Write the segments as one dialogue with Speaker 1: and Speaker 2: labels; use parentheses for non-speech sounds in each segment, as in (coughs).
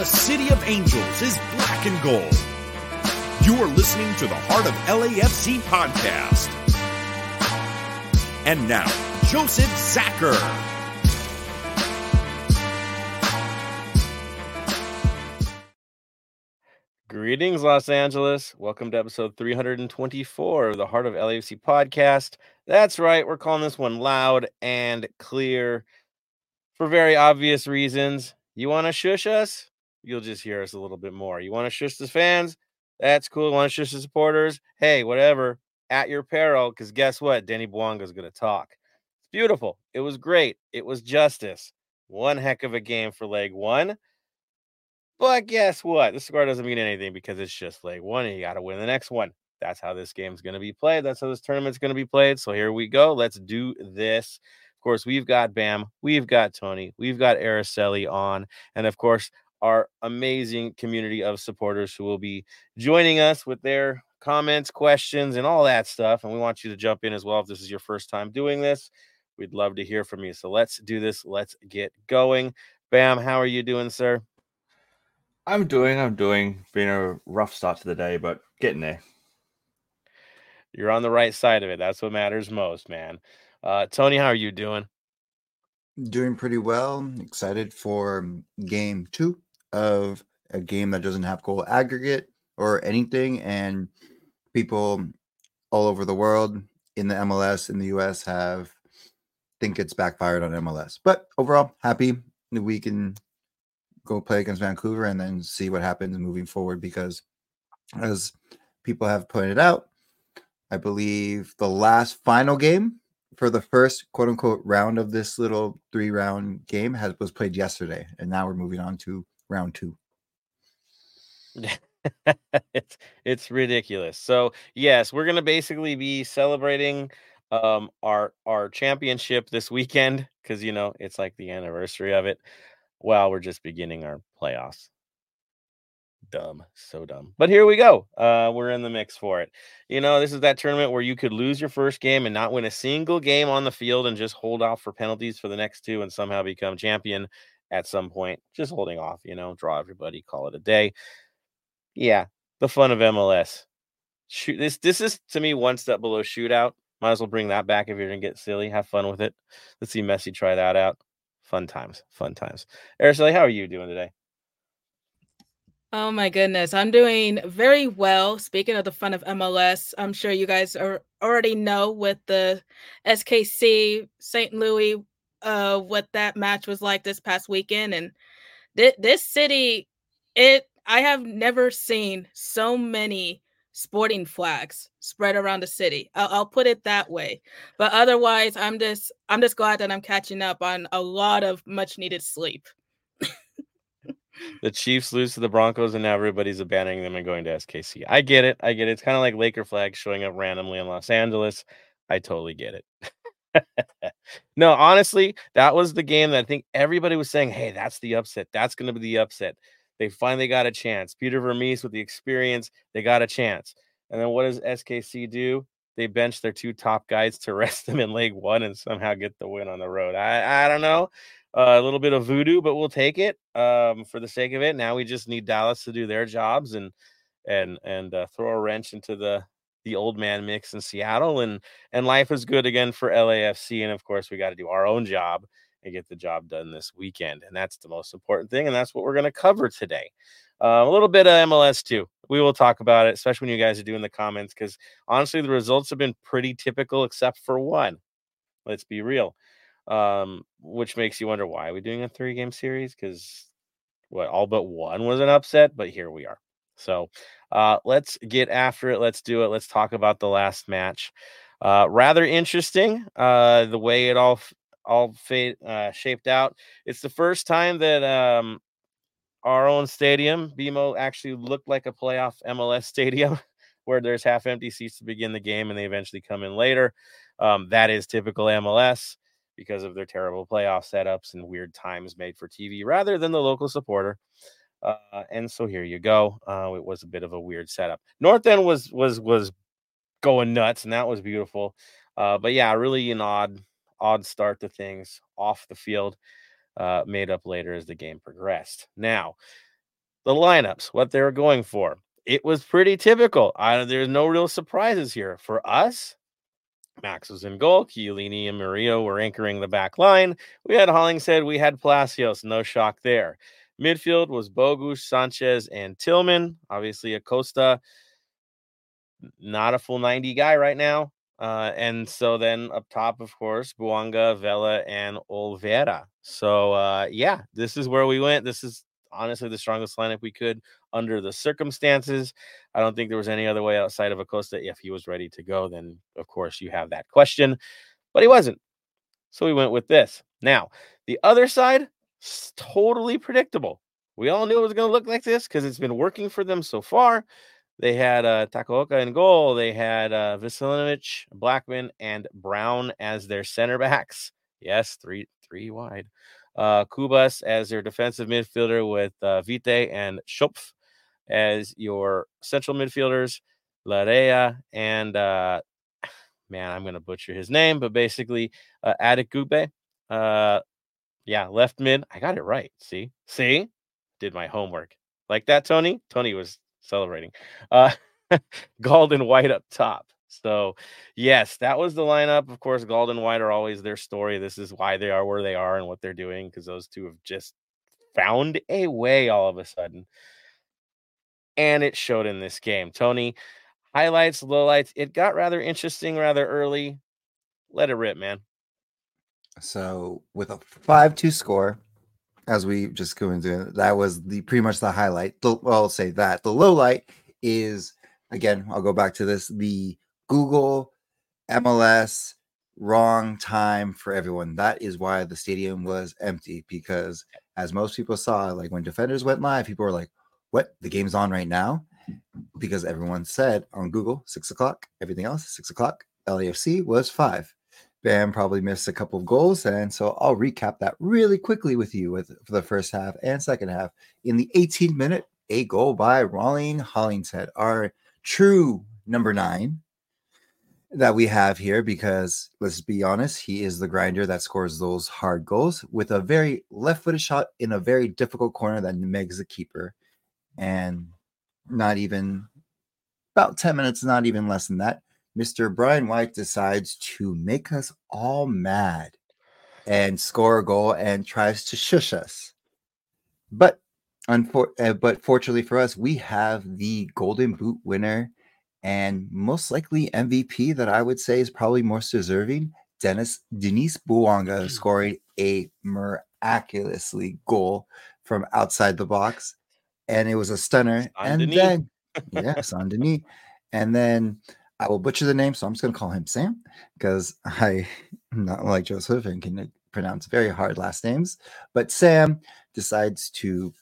Speaker 1: The city of angels is black and gold. You are listening to the Heart of LAFC podcast. And now, Joseph Zacher.
Speaker 2: Greetings, Los Angeles. Welcome to episode 324 of the Heart of LAFC podcast. That's right, we're calling this one loud and clear for very obvious reasons. You want to shush us? You'll just hear us a little bit more. You want to shush the fans? That's cool. You Want to shush the supporters? Hey, whatever, at your peril, because guess what? Bouanga is going to talk. It's beautiful. It was great. It was justice. One heck of a game for leg one. But guess what? The score doesn't mean anything because it's just leg one, and you got to win the next one. That's how this game's going to be played. That's how this tournament's going to be played. So here we go. Let's do this. Of course, we've got Bam, we've got Tony, we've got Araceli on, and of course, our amazing community of supporters who will be joining us with their comments, questions, and all that stuff. And we want you to jump in as well if this is your first time doing this. We'd love to hear from you. So let's do this. Let's get going. Bam, how are you doing, sir?
Speaker 3: I'm doing, I'm doing. Been a rough start to the day, but getting there.
Speaker 2: You're on the right side of it. That's what matters most, man. Uh, Tony, how are you doing?
Speaker 4: Doing pretty well. Excited for game two of a game that doesn't have goal aggregate or anything. And people all over the world in the MLS in the US have think it's backfired on MLS. But overall, happy we can go play against Vancouver and then see what happens moving forward because as people have pointed out, I believe the last final game for the first quote unquote round of this little three round game has was played yesterday, and now we're moving on to round two. (laughs)
Speaker 2: it's it's ridiculous. So yes, we're gonna basically be celebrating um our our championship this weekend because you know it's like the anniversary of it. While we're just beginning our playoffs dumb, so dumb. But here we go. Uh, we're in the mix for it. You know, this is that tournament where you could lose your first game and not win a single game on the field and just hold off for penalties for the next two and somehow become champion at some point. Just holding off, you know, draw everybody, call it a day. Yeah, the fun of MLS. Shoot, this this is to me one step below shootout. Might as well bring that back if you're gonna get silly. Have fun with it. Let's see Messi try that out. Fun times, fun times. Araceli, how are you doing today?
Speaker 5: Oh my goodness, I'm doing very well. Speaking of the fun of MLS, I'm sure you guys are already know with the SKC St. Louis uh what that match was like this past weekend and th- this city it I have never seen so many sporting flags spread around the city. I'll, I'll put it that way. But otherwise, I'm just I'm just glad that I'm catching up on a lot of much needed sleep
Speaker 2: the Chiefs lose to the Broncos and now everybody's abandoning them and going to SKC. I get it. I get it. It's kind of like Laker flags showing up randomly in Los Angeles. I totally get it. (laughs) (laughs) no, honestly, that was the game that I think everybody was saying, hey, that's the upset. That's going to be the upset. They finally got a chance. Peter Vermes with the experience, they got a chance. And then what does SKC do? They bench their two top guys to (laughs) rest them in leg one and somehow get the win on the road. I, I don't know uh, a little bit of voodoo, but we'll take it um, for the sake of it. Now we just need Dallas to do their jobs and and and uh, throw a wrench into the the old man mix in Seattle, and and life is good again for LAFC. And of course, we got to do our own job and get the job done this weekend, and that's the most important thing, and that's what we're going to cover today. Uh, a little bit of MLS too. We will talk about it, especially when you guys are doing the comments, because honestly, the results have been pretty typical, except for one. Let's be real um, which makes you wonder why are we doing a three game series? Because what all but one was an upset, but here we are. So uh, let's get after it. Let's do it. Let's talk about the last match. Uh, rather interesting, uh, the way it all all fade, uh, shaped out. It's the first time that um, our own stadium, BMO, actually looked like a playoff MLS (laughs) stadium, where there's half empty seats to begin the game and they eventually come in later. Um, that is typical MLS because of their terrible playoff setups and weird times made for TV rather than the local supporter. Uh, and so here you go. Uh, it was a bit of a weird setup. North End was was was going nuts, and that was beautiful. Uh, but yeah, really an odd odd start to things off the field, uh, made up later as the game progressed. Now, the lineups, what they were going for. It was pretty typical. I, there's no real surprises here. For us, Max was in goal. Chiellini and Murillo were anchoring the back line. We had Hollingshead. We had Palacios. No shock there. Midfield was Bogusz, Sanchez, and Tillman. Obviously, Acosta, not a full 90 guy right now. Uh, and so then up top, of course, Bouanga, Vela, and Olivera. So uh, yeah, this is where we went. This is honestly the strongest lineup we could under the circumstances. I don't think there was any other way outside of Acosta. If he was ready to go, then of course you have that question, but he wasn't. So we went with this. Now, the other side, totally predictable. We all knew it was going to look like this because it's been working for them so far. They had uh, Takaoka in goal. They had uh, Veselinovic, Blackmon, and Brown as their center backs. (laughs) Yes, three three wide. Uh, Cubas as their defensive midfielder with uh, Vite and Schopf as your central midfielders. Laryea and uh, (sighs) man, I'm going to butcher his name, but basically uh, Adekugbe. Uh, yeah, left mid. I got it right. See, see, did my homework. Like that, Tony. Tony was celebrating. Uh, (laughs) Gauld and White up top. So, yes, that was the lineup. Of course, Gauld and White are always their story. This is why they are where they are and what they're doing because those two have just found a way all of a sudden. And it showed in this game. Tony, highlights, lowlights. It got rather interesting rather early. Let it rip, man.
Speaker 4: So, with a 5 2 score, as we just go into it, that was the pretty much the highlight. The, well, I'll say that the low light is again. I'll go back to this. The Google MLS wrong time for everyone. That is why the stadium was empty because, as most people saw, like when defenders went live, people were like, "What? The game's on right now?" Because everyone said on Google six o'clock. Everything else six o'clock. LAFC was five. Bam probably missed a couple of goals, and so I'll recap that really quickly with you with for the first half and second half. In the 18th minute, a goal by Rolling Hollingshead, our true number nine that we have here, because let's be honest, he is the grinder that scores those hard goals with a very left-footed shot in a very difficult corner that megs the keeper, and not even about 10 minutes, not even less than that Mr. Brian White decides to make us all mad and score a goal and tries to shush us. But unfor- uh, but fortunately for us, we have the Golden Boot winner and most likely MVP that I would say is probably most deserving, Dennis Denis Bouanga hmm. scoring a miraculously goal from outside the box, and it was a stunner. and Denis. then yes, on Denis, and then I will butcher the name, so I'm just going to call him Sam because I (laughs) am not like Joseph and can pronounce very hard last names. But Sam decides to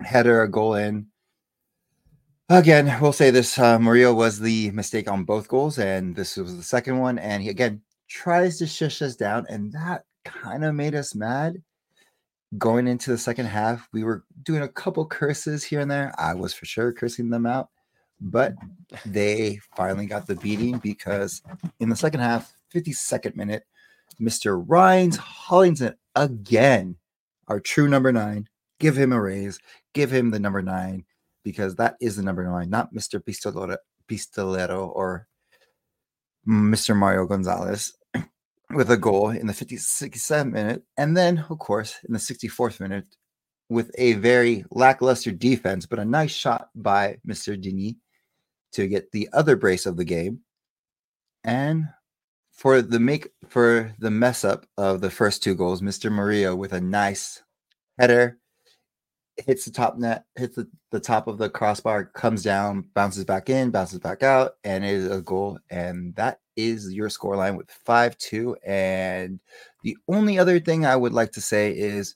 Speaker 4: header a goal in. Again, we'll say this uh, was the mistake on both goals, and this was the second one. And he again tries to shush us down, and that kind of made us mad. Going into the second half, we were doing a couple curses here and there. I was for sure cursing them out but they finally got the beating because in the second half, 52nd minute, Mr. Ryan Hollingshead again, our true number nine, give him a raise, give him the number nine, because that is the number nine, not Mr. Pistolero, Pistolero or Mr. Mario Gonzalez (clears throat) with a goal in the 57th minute. And then, of course, in the 64th minute, with a very lackluster defense, but a nice shot by Mr. Denis to get the other brace of the game. And for the make for the mess up of the first two goals, Mr. Murillo with a nice header hits the top net, hits the, the top of the crossbar, comes down, bounces back in, bounces back out, and it is a goal. And that is your score line with 5 2. And the only other thing I would like to say is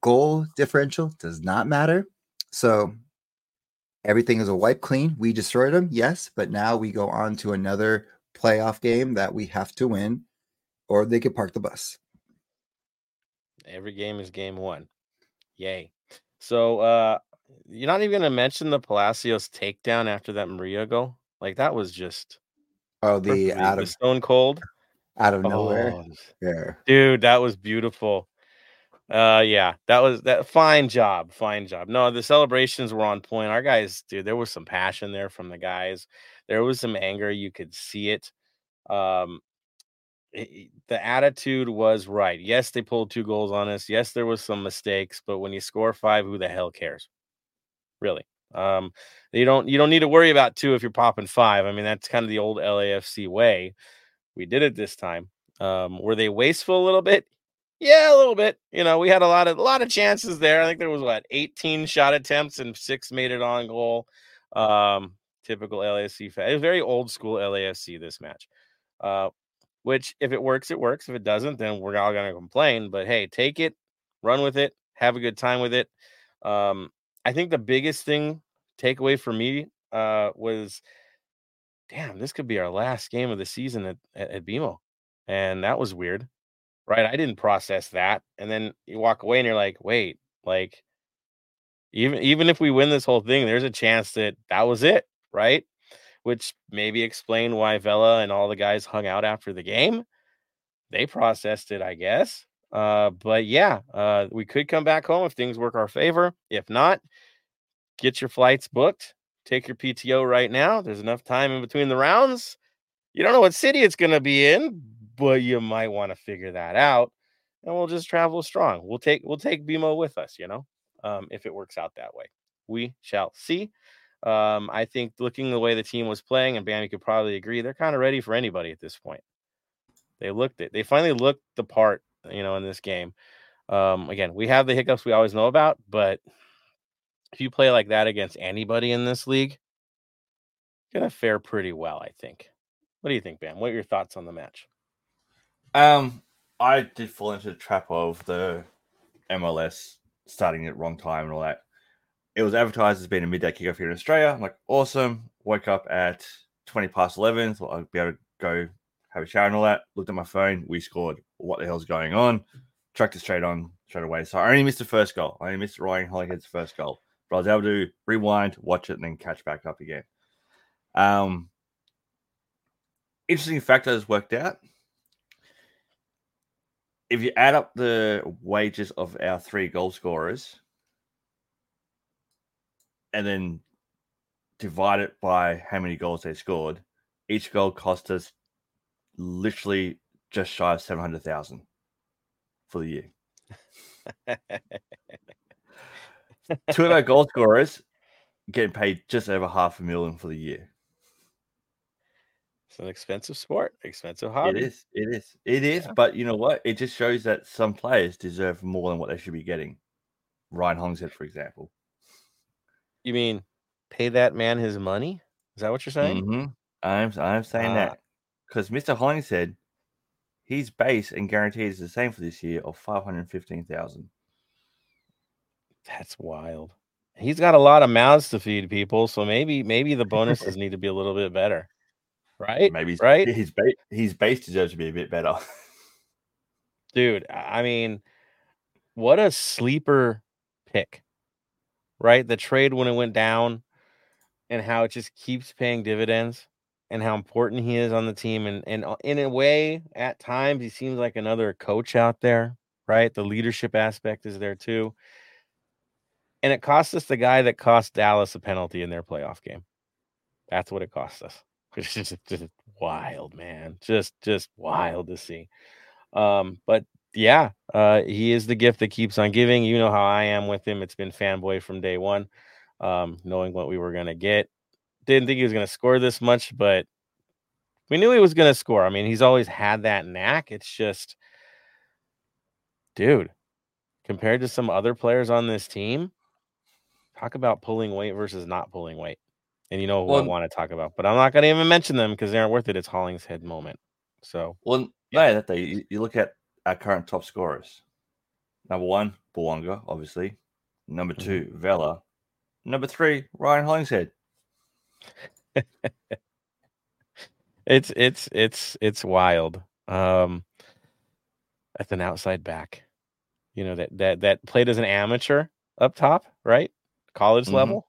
Speaker 4: goal differential does not matter. So everything is a wipe clean. We destroyed them, yes, but now we go on to another playoff game that we have to win, or they could park the bus.
Speaker 2: Every game is game one. Yay. So uh you're not even gonna mention the Palacios takedown after that Mario goal? Like that was just
Speaker 4: oh the out of
Speaker 2: stone cold
Speaker 4: out of nowhere. Oh,
Speaker 2: yeah. Dude, that was beautiful. Uh, yeah, that was that fine job, fine job. No, the celebrations were on point. Our guys, dude, there was some passion there from the guys. There was some anger. You could see it. Um, the attitude was right. Yes, they pulled two goals on us. Yes, there was some mistakes, but when you score five, who the hell cares? Really. Um, you don't you don't need to worry about two if you're popping five. I mean, that's kind of the old LAFC way. We did it this time. Um, were they wasteful a little bit? Yeah, a little bit. You know, we had a lot of a lot of chances there. I think there was what 18 shot attempts and six made it on goal. Um, typical LAFC. Fa- it was very old school LAFC this match. Uh, which if it works, it works. If it doesn't, then we're all gonna complain. But hey, take it, run with it, have a good time with it. Um, I think the biggest thing takeaway for me uh was damn, this could be our last game of the season at, at, at BMO. And that was weird. Right. I didn't process that. And then you walk away and you're like, wait, like even even if we win this whole thing, there's a chance that that was it, right? Which maybe explain why Vela and all the guys hung out after the game. They processed it, I guess. Uh, but yeah, uh, we could come back home if things work our favor. If not, get your flights booked. Take your PTO right now. There's enough time in between the rounds. You don't know what city it's going to be in, but you might want to figure that out. And we'll just travel strong. We'll take we'll take BMO with us, you know, um, if it works out that way. We shall see. Um, I think looking the way the team was playing, and Bammy could probably agree, they're kind of ready for anybody at this point. They looked it. They finally looked the part, you know, in this game. Um, again, we have the hiccups we always know about, but if you play like that against anybody in this league, gonna fare pretty well, I think. What do you think, Bam? What are your thoughts on the match?
Speaker 3: Um, I did fall into the trap of the MLS starting at wrong time and all that. It was advertised as being a midday kickoff here in Australia. I'm like, awesome. Woke up at 20 past 11. Thought I'd be able to go have a shower and all that. Looked at my phone. We scored. What the hell's going on? Tracked it straight on, straight away. So I only missed the first goal. I only missed Ryan Hollingshead's first goal. But I was able to rewind, watch it, and then catch back up again. Um, interesting fact that has worked out if you add up the wages of our three goal scorers and then divide it by how many goals they scored, each goal cost us literally just shy of 700,000 for the year. (laughs) Two of our goal scorers getting paid just over half a million for the year.
Speaker 2: It's an expensive sport, expensive hobby.
Speaker 3: It is. It is. It is.
Speaker 2: Yeah.
Speaker 3: But you know what? It just shows that some players deserve more than what they should be getting. Ryan Hollingshead, for example.
Speaker 2: You mean pay that man his money? Is that what you're saying?
Speaker 3: Mhm. I'm I'm saying
Speaker 2: Ah.
Speaker 3: that because Mr. Hollingshead, his base and guaranteed is the same for this year of five hundred fifteen thousand.
Speaker 2: That's wild. He's got a lot of mouths to feed people, so maybe maybe the bonuses need to be a little bit better. Right?
Speaker 3: Maybe his,
Speaker 2: right?
Speaker 3: his base his base deserves to be a bit better.
Speaker 2: Dude, I I mean, what a sleeper pick. Right? The trade when it went down and how it just keeps paying dividends and how important he is on the team and and uh, in a way at times he seems like another coach out there, right? The leadership aspect is there too. And it cost us the guy that cost Dallas a penalty in their playoff game. That's what it cost us. It's just, just wild, man. Just just wild to see. Um, but yeah, uh, he is the gift that keeps on giving. You know how I am with him. It's been fanboy from day one, um, knowing what we were gonna get. Didn't think he was gonna score this much, but we knew he was gonna score. I mean, he's always had that knack. It's just, dude, compared to some other players on this team, talk about pulling weight versus not pulling weight. And you know who I want to talk about, but I'm not gonna even mention them because they aren't worth it. It's Hollingshead moment. So
Speaker 3: well, no, that day you, you look at our current top scorers. Number one, Bouanga, obviously. Number
Speaker 2: Mhm.
Speaker 3: 2 Vela. Number three, Ryan Hollingshead. (laughs)
Speaker 2: it's it's it's it's wild. Um that's an outside back. You know, that that that played as an amateur up top, right? College
Speaker 3: Mhm.
Speaker 2: level.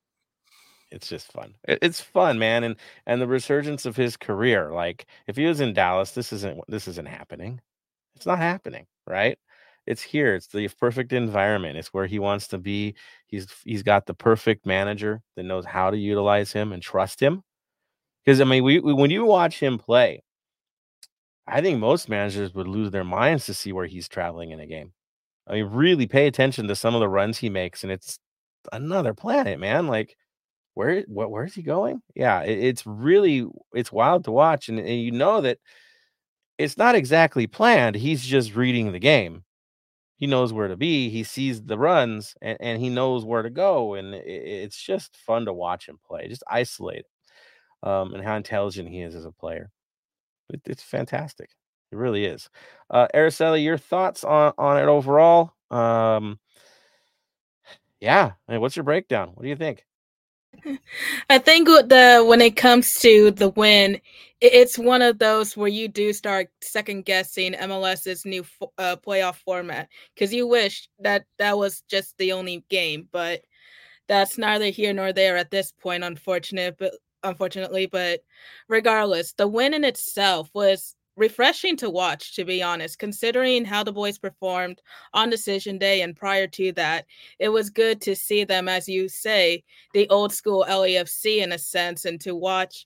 Speaker 2: It's just fun. It's fun, man. And and the resurgence of his career. Like if he was in Dallas, this isn't this isn't happening. It's not happening, right? It's here. It's the perfect environment. It's where he wants to be. He's he's got the perfect manager that knows how to utilize him and trust him. Because I mean, we, we when you watch him play, I think most managers would lose their minds to see where he's traveling in a game. I mean, really pay attention to some of the runs he makes, and it's another planet, man. Like, where what where's he going? Yeah, it, it's really it's wild to watch, and, and you know that it's not exactly planned. He's just reading the game. He knows where to be. He sees the runs, and, and he knows where to go, and it, it's just fun to watch him play. Just isolate, um, and how intelligent he is as a player. It, it's fantastic. It really is. Uh, Araceli, your thoughts on on it overall? Um, yeah, I mean, what's your breakdown? What do you think? (laughs)
Speaker 5: I think the when it comes to the win, it's one of those where you do start second guessing MLS's new uh, playoff format because you wish that that was just the only game, but that's neither here nor there at this point. Unfortunate, but unfortunately, but regardless, the win in itself was refreshing to watch, to be honest, considering how the boys performed on decision day and prior to that. It was good to see them, as you say, the old school LAFC in a sense, and to watch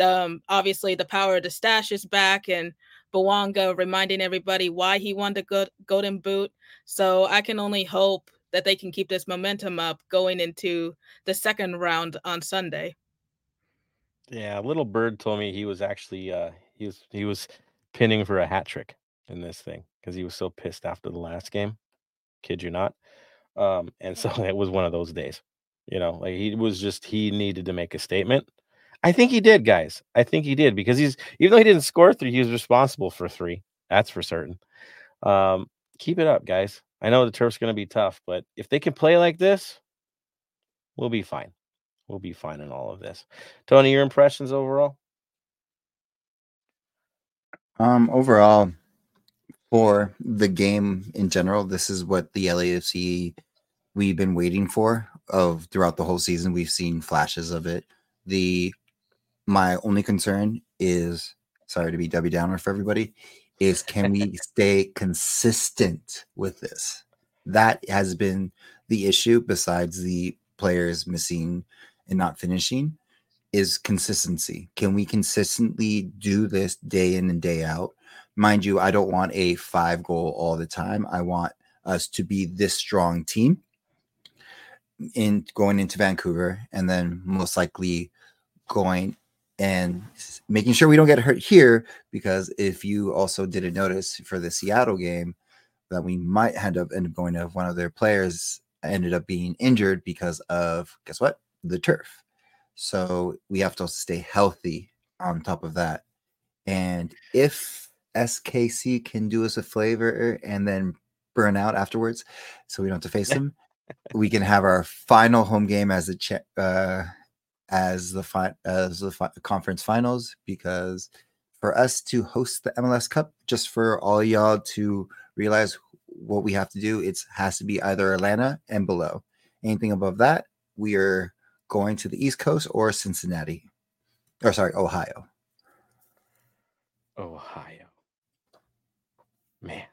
Speaker 5: um obviously the power of the stash is back and Bouanga reminding everybody why he won the golden boot. So I can only hope that they can keep this momentum up going into the second round on Sunday.
Speaker 2: Yeah, little bird told me he was actually uh he was he was pinning for a hat trick in this thing because he was so pissed after the last game. Kid you not. Um, and (laughs) so it was one of those days. You know, like he was just he needed to make a statement. I think he did, guys. I think he did because he's even though he didn't score three, he was responsible for three. That's for certain. Um, keep it up, guys. I know the turf's going to be tough, but if they can play like this, we'll be fine. We'll be fine in all of this. Tony, your impressions overall?
Speaker 4: Um, overall, for the game in general, this is what the LAFC we've been waiting for of throughout the whole season. We've seen flashes of it. The my only concern is sorry to be Debbie Downer for everybody, is can we (laughs) stay consistent with this? That has been the issue besides the players missing and not finishing is consistency. Can we consistently do this day in and day out? Mind you, I don't want a five goal all the time. I want us to be this strong team in going into Vancouver and then most likely going and making sure we don't get hurt here because if you also didn't notice for the Seattle game that we might end up end up going to one of their players ended up being injured because of guess what the turf so we have to also stay healthy on top of that. And if SKC can do us a flavor and then burn out afterwards, so we don't have to face them, we can have our final home game as the cha- uh, as the fi- as the fi- conference finals because for us to host the MLS Cup, just for all y'all to realize what we have to do, it has to be either Atlanta and below. Anything above that, we are going to the East Coast or Cincinnati? Or sorry, Ohio.
Speaker 2: Ohio. Man.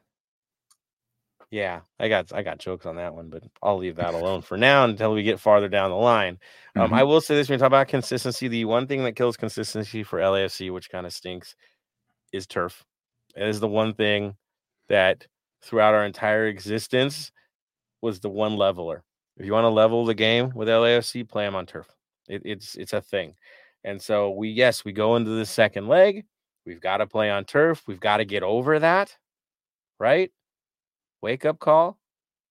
Speaker 2: Yeah, I got I got jokes on that one, but I'll leave that alone for now until we get farther down the line. Um, mm-hmm. I will say this when we talk about consistency, the one thing that kills consistency for LAFC, which kind of stinks, is turf. It is the one thing that throughout our entire existence was the one leveler. If you want to level the game with LAFC, play them on turf. It, it's it's a thing. And so we yes, we go into the second leg. We've got to play on turf. We've got to get over that. Right? Wake up call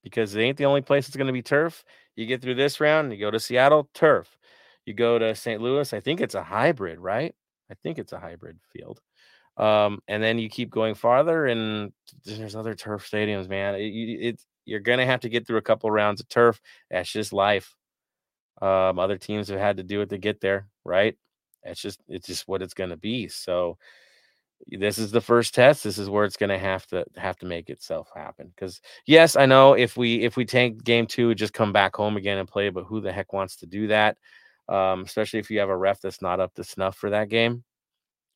Speaker 2: because it ain't the only place it's going to be turf. You get through this round, you go to Seattle, turf. You go to St. Louis, I think it's a hybrid, right? I think it's a hybrid field. Um, and then you keep going farther, and there's other turf stadiums, man. It, it, you're gonna have to get through a couple rounds of turf. That's just life. Um, other teams have had to do it to get there, right? It's just it's just what it's gonna be. So this is the first test. This is where it's gonna have to have to make itself happen. Because yes, I know if we if we tank game two, just come back home again and play. But who the heck wants to do that? Um, especially if you have a ref that's not up to snuff for that game.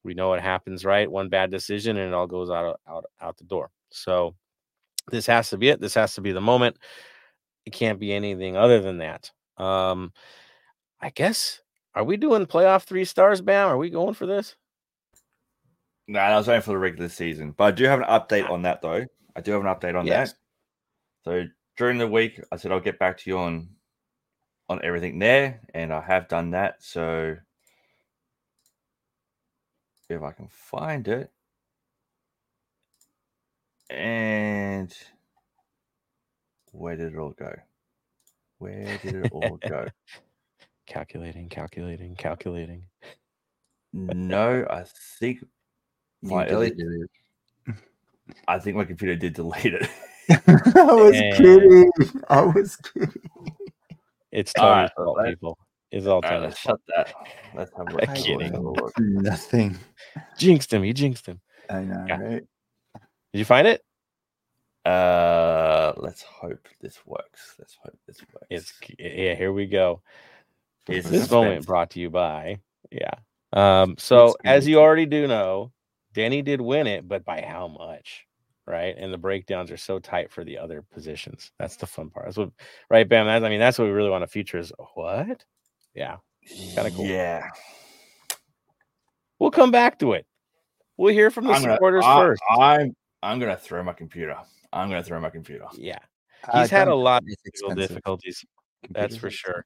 Speaker 2: We know what happens, right? One bad decision and it all goes out out out the door. So This has to be it. This has to be the moment. It can't be anything other than that. Um, I guess. Are we doing playoff three stars, Bam? Are we going for this?
Speaker 3: No, nah, I was waiting for the regular season, but I do have an update on that though. I do have an update on yes. that. So during the week, I said I'll get back to you on on everything there, and I have done that. So if I can find it, and where did it all go? Where did it all go? (laughs)
Speaker 2: calculating, calculating, calculating.
Speaker 3: No, I think my early, I think my computer did delete it. (laughs)
Speaker 4: I was and kidding. I was kidding.
Speaker 2: It's Tony's right, fault, people. It's all Tony's
Speaker 3: right, Shut that. Let's have a (laughs)
Speaker 2: look. kidding.
Speaker 4: Nothing.
Speaker 2: Jinxed him. He jinxed him.
Speaker 4: I know, yeah. right?
Speaker 2: Did you find it?
Speaker 3: Uh, let's hope this works. Let's hope this works.
Speaker 2: It's yeah. Here we go. Is this moment brought to you by yeah. Um. So as you already do know, Danny did win it, but by how much? Right, and the breakdowns are so tight for the other positions. That's the fun part. That's what, right, Bam? That's, I mean, that's what we really want to feature. Is what? Yeah,
Speaker 3: kind of cool. Yeah,
Speaker 2: we'll come back to it. We'll hear from the I'm supporters
Speaker 3: gonna,
Speaker 2: first.
Speaker 3: I'm I'm gonna throw my computer. I'm gonna throw my computer.
Speaker 2: Yeah, he's uh, had a lot of difficulties. That's for sure.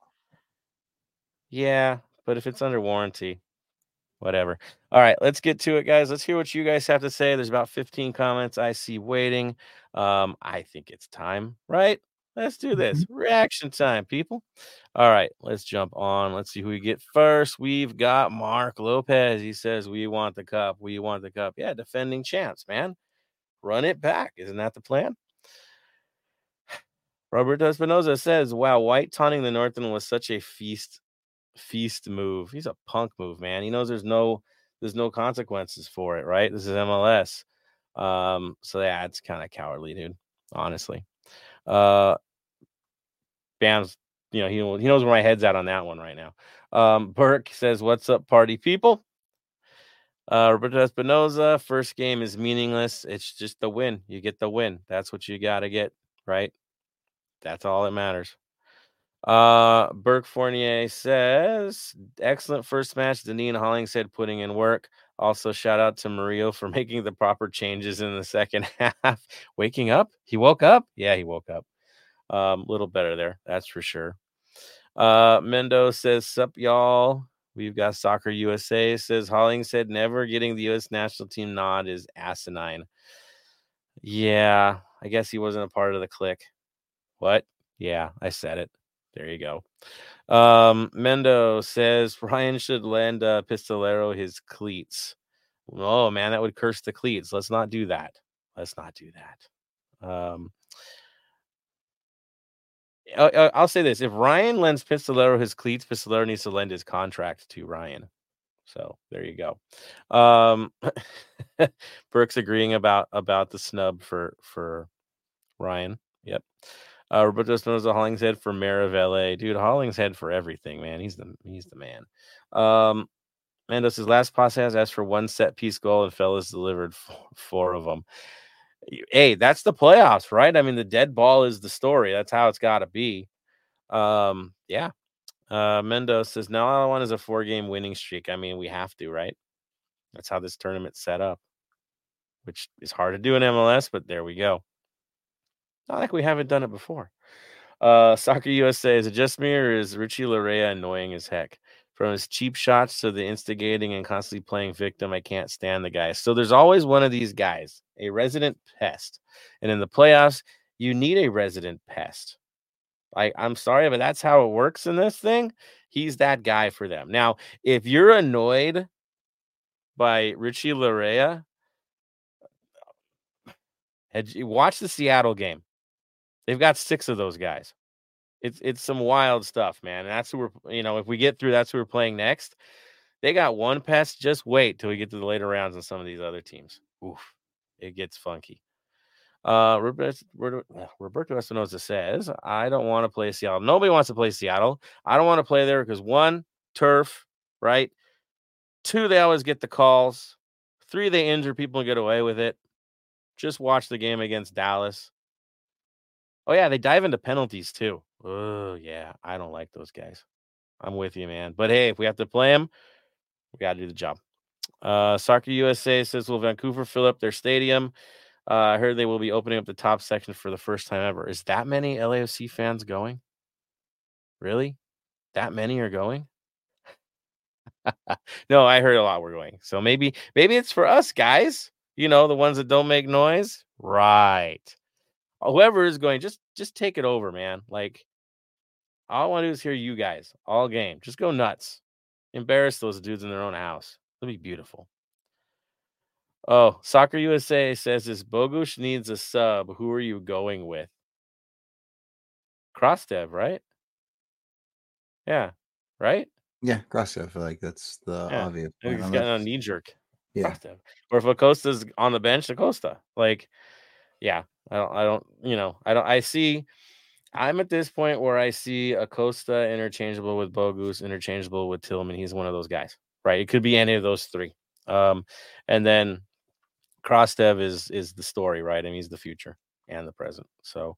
Speaker 2: Yeah, but if it's under warranty, whatever. All right, let's get to it, guys. Let's hear what you guys have to say. There's about 15 comments I see waiting. Um, I think it's time, right? Let's do this. Mm-hmm. Reaction time, people. All right, let's jump on. Let's see who we get first. We've got Mark Lopez. He says, We want the cup. We want the cup. Yeah, defending champs, man. Run it back. Isn't that the plan? Roberto Espinoza says, Wow, White taunting the North End was such a feast feast move. He's a punk move, man. He knows there's no there's no consequences for it, right? This is MLS. Um, so yeah, it's kind of cowardly, dude. Honestly. Uh Bam's, you know, he, he knows where my head's at on that one right now. Um, Burke says, What's up, party people? Uh, Roberto Espinoza, first game is meaningless. It's just the win. You get the win. That's what you got to get, right? That's all that matters. Uh, Burke Fournier says, excellent first match. Deneen Hollingshead putting in work. Also, shout out to Mario for (laughs) making the proper changes in the second (laughs) half. Waking up? He woke up? Yeah, he woke up. Um, a um, little better there, that's for sure. Uh, Mendo says, Sup, y'all. We've got Soccer USA says Hollingshead never getting the U.S. national team nod is asinine. Yeah, I guess he wasn't a part of the clique. What? Yeah, I said it. There you go. Um, Mendo says (laughs) Ryan should lend uh, Pistolero his cleats. Oh man, that would curse the cleats. Let's not do that. Let's not do that. Um, I'll say this: if Ryan lends Pistolero his cleats, Pistolero needs to lend his contract to Ryan. So there you go. Um, (laughs) Burke's agreeing about about the snub for for Ryan. Yep. Uh, Roberto Espinoza Hollingshead for LA. Dude, Hollingshead for everything, man. He's the he's the man. Um, Mendoza's last pass has asked for one set piece goal, and fellas delivered four, four of them. Hey, that's the playoffs, right? I mean, the dead ball is the story. That's how it's got to be. Um, yeah. Uh, Mendoza says, now all I want is a four game winning streak. I mean, we have to, right? That's how this tournament's set up, which is hard to do in MLS, but there we go. Not like we haven't done it before. Uh, Soccer USA is it just me or is Richie Laryea annoying as heck? From his cheap shots to the instigating and constantly playing victim, I can't stand the guy. So there's always one of these guys, a resident pest. And in the playoffs, you need a resident pest. I, I'm sorry, but that's how it works in this thing. He's that guy for them. Now, if you're annoyed by Richie Laryea, watch the Seattle game. They've got six of those guys. It's it's some wild stuff, man. And that's who we're you know, if we get through, that's who we're playing next. They got one pest. Just wait till we get to the later rounds on some of these other teams. Oof, it gets funky. Uh, Roberto, Roberto Espinoza says, I don't want to play Seattle. Nobody wants to play Seattle. I don't want to play there because one, turf, right? Two, they always get the calls. Three, they injure people and get away with it. Just watch the game against Dallas. Oh yeah, they dive into penalties too. Oh yeah, I don't like those guys. I'm with you, man. But hey, if we have to play them, we got to do the job. Uh, Soccer USA says, "Will Vancouver fill up their stadium?" Uh, I heard they will be opening up the top section for the first time ever. Is that many LAFC fans going? Really? That many are going? (laughs) no, I heard a lot were going. So maybe maybe it's for us guys, you know, the ones that don't make noise. Right. Whoever is going, just just take it over, man. Like all I want to do is hear you guys all game. Just go nuts. Embarrass those dudes in their own house. It'll be beautiful. Oh, Soccer USA says this Bogusz needs a sub. Who are you going with? Krastev, right? Yeah, right?
Speaker 4: Yeah, feel like that's the
Speaker 2: Yeah,
Speaker 4: obvious.
Speaker 2: I think
Speaker 4: one,
Speaker 2: He's getting a knee jerk.
Speaker 4: Yeah.
Speaker 2: Krastev. Or if Acosta's on the bench, Acosta. Like, yeah, I don't, I don't, you know, I don't, I see, I'm at this point where I see Acosta interchangeable with Bogusz, interchangeable with Tillman. He's one of those guys, right? It could be any of those three. Um, and then Krastev is is the story, right? I mean, he's the future and the present. So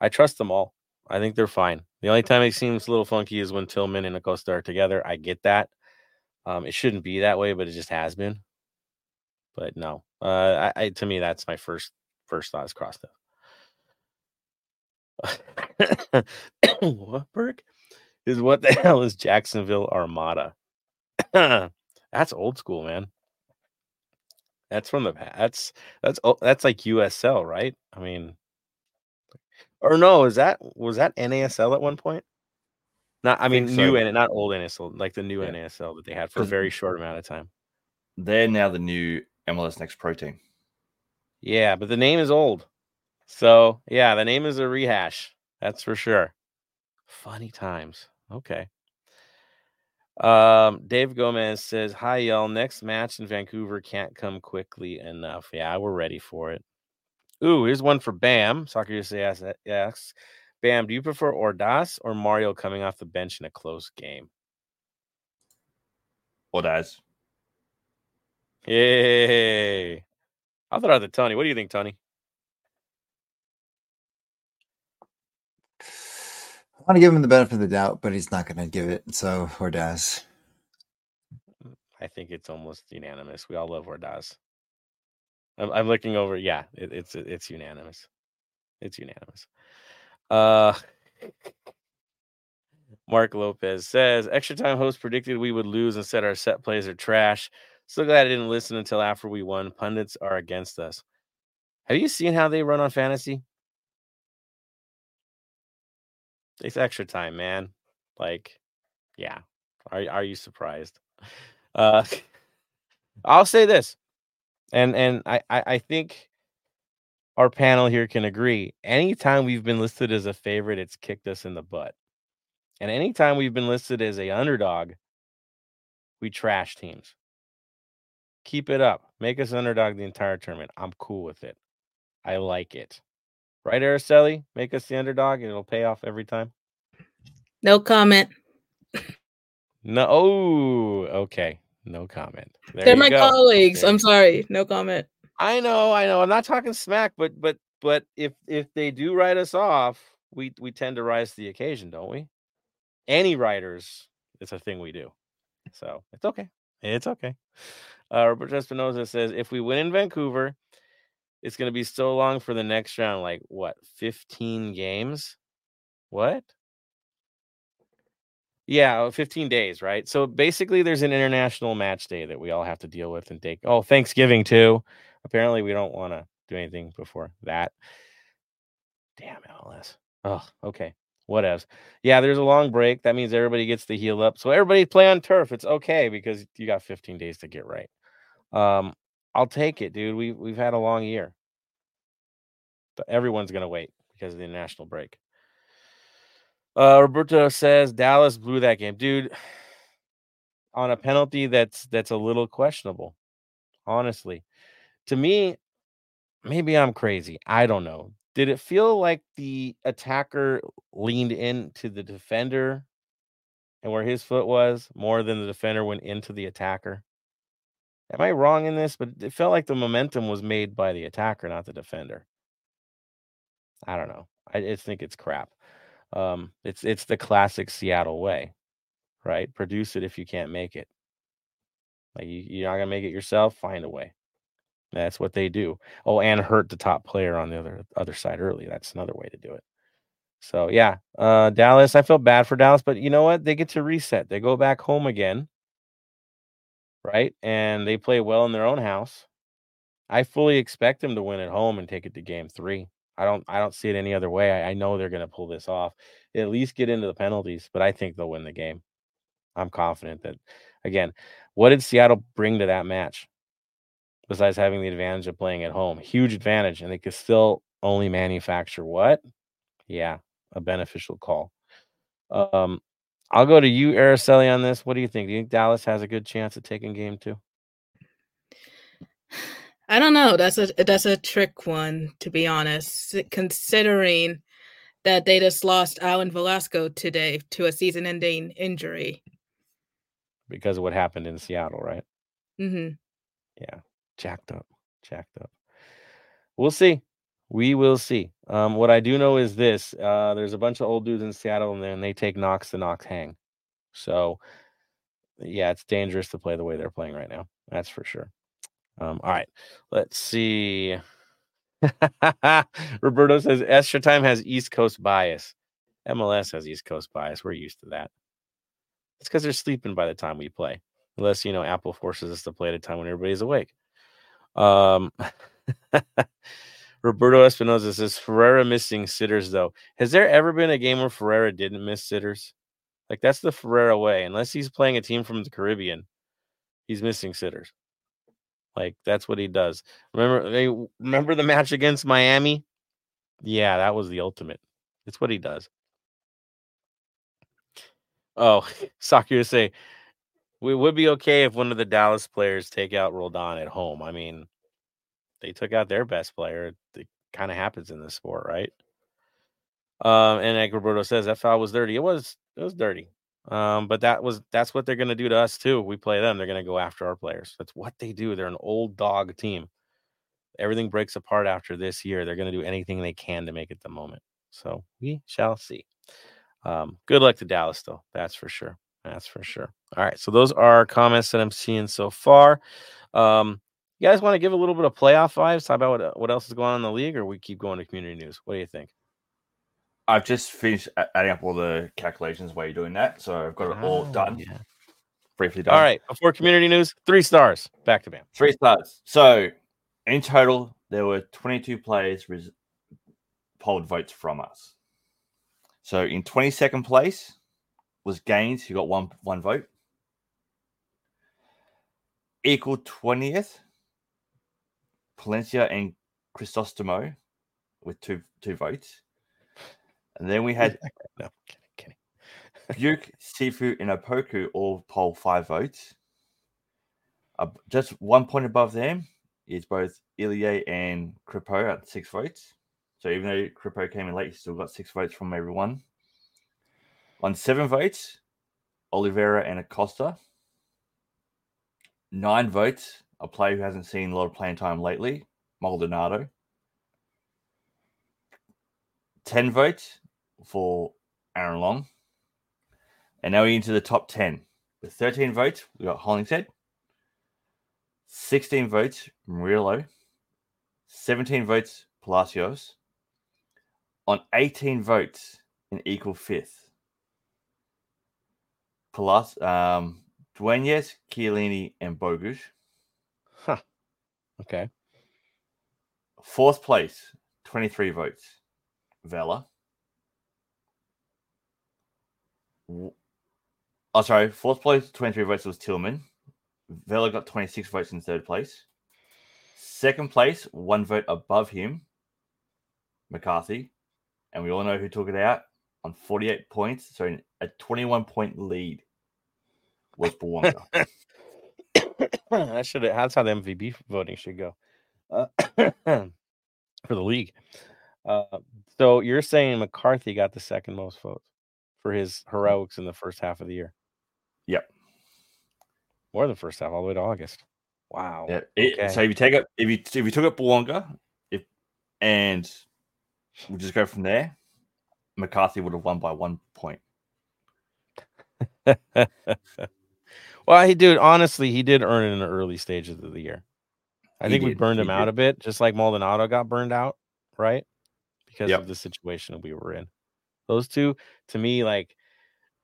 Speaker 2: I trust them all. I think they're fine. The only time it seems a little funky is when Tillman and Acosta are together. I get that. Um, it shouldn't be that way, but it just has been. But no, uh, I, I to me that's my first first thought is Krastev. (coughs) what Burke is what the (laughs) hell is Jacksonville Armada? (laughs) that's old school, man. That's from the that's that's that's like USL, right? I mean, or no, is that was that NASL at one point? Not, I mean,
Speaker 3: think
Speaker 2: new
Speaker 3: so.
Speaker 2: and not old NASL, like the new
Speaker 3: Yeah.
Speaker 2: NASL that they had for a very short amount of time.
Speaker 3: They're now the new MLS Next Pro team.
Speaker 2: Yeah, but the name is old. So yeah, the name is a rehash. That's for sure. Funny times. Okay. Um, Dave Gomez says, Hi y'all. Next match in Vancouver can't come quickly enough. Yeah, we're ready for it. Ooh, here's one for Bam. Soccer USA asks, Bam, do you prefer Ordaz or Mario coming off the bench in a close game?
Speaker 3: Ordaz.
Speaker 2: Yay. I'll throw out to Tony. What do you think, Tony?
Speaker 4: Want to give him the benefit of the doubt, but he's not going to give it. So Ordaz.
Speaker 2: I think it's almost unanimous. We all love Ordaz. I'm, I'm looking over. Yeah, it, it's it's unanimous. It's unanimous. Uh, (laughs) Mark Lopez says extra time host predicted we would lose and said our set plays are trash. So glad I didn't listen until after we won. Pundits are against us. Have you seen how they run on fantasy? It's extra time, man. Like, yeah. Are are you surprised? (laughs) Uh, (laughs) I'll say this, and and I, I I think our panel here can agree. Anytime we've been listed as a favorite, it's kicked us in the butt, and anytime we've been listed as a underdog, we trash teams. Keep it up. Make us underdog the entire tournament. I'm cool with it. I like it. Right, Araceli? Make us the underdog, and it'll pay off every time.
Speaker 5: No comment.
Speaker 2: No. Oh, okay. No comment. There
Speaker 5: They're my
Speaker 2: go.
Speaker 5: colleagues.
Speaker 2: There
Speaker 5: I'm sorry. No comment.
Speaker 2: I know, I know. I'm not talking smack, but but but if if they do write us off, we we tend to rise to the occasion, don't we? Any writers, it's a thing we do. So it's okay. It's okay. Uh, Robert Espinoza says if we win in Vancouver, it's going to be so long for the next round. Like what? 15 games? What? Yeah, uh, 15 days, right? So basically, there's an international match day that we all have to deal with and take. Oh, Thanksgiving too. Apparently, we don't want to do anything before that. Damn MLS. Oh, okay. Whatevs. Yeah, there's a long break. That means everybody gets to heal up. So everybody play on turf. It's okay because you got 15 days to get right. Um, I'll take it, dude. We we've had a long year. But everyone's gonna wait because of the national break. Uh, Roberto says Dallas blew that game, dude. On a penalty that's that's a little questionable, honestly. To me, maybe I'm crazy. I don't know. Did it feel like the attacker leaned into the defender and where his foot was more than the defender went into the attacker? Am I wrong in this? But it felt like the momentum was made by the attacker, not the defender. I don't know. I just think it's crap. Um, it's it's the classic Seattle way, right? Produce it if you can't make it. Like you, you're not gonna make it yourself, find a way. That's what they do. Oh, and hurt the top player on the other other side early. That's another way to do it. So yeah, uh, Dallas. I feel bad for Dallas, but you know what? They get to reset. They go back home again, right? And they play well in their own house. I fully expect them to win at home and take it to game three. I don't I don't see it any other way. I, I know they're gonna pull this off. At least get into the penalties, but I think they'll win the game. I'm confident that again, what did Seattle bring to that match? Besides having the advantage of playing at home. Huge advantage, and they could still only manufacture what? Yeah, a beneficial call. Um, I'll go to you, Araceli, on this. What do you think? Do you think Dallas has a good chance of taking game two?
Speaker 5: I don't know. That's a that's a trick one, to be honest. Considering that they just lost Alan Velasco today to a season-ending injury
Speaker 2: because of what happened in Seattle, right?
Speaker 5: Mm-hmm.
Speaker 2: Yeah, jacked up, jacked up. We'll see. We will see. Um, what I do know is this: uh, there's a bunch of old dudes in Seattle, and then they take knocks, the knocks hang. So, yeah, it's dangerous to play the way they're playing right now. That's for sure. Um, all right, let's see. (laughs) Roberto says extra time has East Coast bias. MLS has East Coast bias. We're used to that. It's because they're sleeping by the time we play, unless you know Apple forces us to play at a time when everybody's awake. Um, (laughs) Roberto Espinoza says Ferreira missing sitters though. Has there ever been a game where Ferreira didn't miss sitters? Like that's the Ferreira way. Unless he's playing a team from the Caribbean, he's missing sitters. Like that's what he does. Remember, remember the match against Miami? Yeah, that was the ultimate. It's what he does. Oh, (laughs) Sakura say we would be okay if one of the Dallas players take out Roldan at home. I mean, they took out their best player. It kind of happens in this sport, right? Um, and like says, that foul was dirty. It was it was dirty. Um, but that was that's what they're gonna do to us too. We play them, they're gonna go after our players. That's what they do. They're an old dog team. Everything breaks apart after this year. They're gonna do anything they can to make it the moment. So we shall see. Um, good luck to Dallas, though. That's for sure. That's for sure. All right. So those are comments that I'm seeing so far. Um, you guys want to give a little bit of playoff vibes? Talk about what, what else is going on in the league, or we keep going to community news? What do you think?
Speaker 3: I've just finished adding up all the calculations while you're doing that, so I've got it all
Speaker 2: Oh,
Speaker 3: done.
Speaker 2: yeah.
Speaker 3: Briefly done.
Speaker 2: All right. Before community news, three stars. Back to Bam.
Speaker 3: Three stars. So in total, there were 22 players res- polled votes from us. So in 22nd place was Gaines, who got one one vote. Equal 20th, Palencia and Crisostomo with two two votes. And then we had
Speaker 2: No, kidding, kidding.
Speaker 3: Biuk, Sifu, and Opoku all poll five votes. Uh, just one point above them is both Ilie and Crépeau at six votes. So even though Crépeau came in late, he still got six votes from everyone. On seven votes, Olivera and Acosta. Nine votes, a player who hasn't seen a lot of playing time lately, Maldonado. Ten votes for Aaron Long. And now we're into the top 10. With 13 votes, we got Hollingshead. 16 votes, Murillo. 17 votes, Palacios. On 18 votes, in equal fifth. Palac- um, Dueñas, Chiellini, and Bogusz.
Speaker 2: Huh. Okay.
Speaker 3: Fourth place, 23 votes, Vela. Oh, sorry. Fourth place, 23 votes was Tillman. Vela got 26 votes in third place. Second place, one vote above him, McCarthy. And we all know who took it out on 48 points. So a 21 point lead was Bouanga. (laughs)
Speaker 2: that should that's how the MVP voting should go uh, (clears throat) for the league. Uh, so you're saying McCarthy got the second most votes for his mm. heroics in the first half of the year?
Speaker 3: Yep.
Speaker 2: More than first half, all the way to August. Wow.
Speaker 3: Yeah. It-
Speaker 2: Okay.
Speaker 3: So if you take it, if you if you took it Bouanga, if and we'll just go from there. McCarthy would have won by one point. (laughs)
Speaker 2: well, he dude, honestly, he did earn it in the early stages of the year. I
Speaker 3: He
Speaker 2: think we burned
Speaker 3: he
Speaker 2: him out a bit, just like Maldonado got burned out, right? Because
Speaker 3: Yep.
Speaker 2: of the situation we were in. Those two, to me, like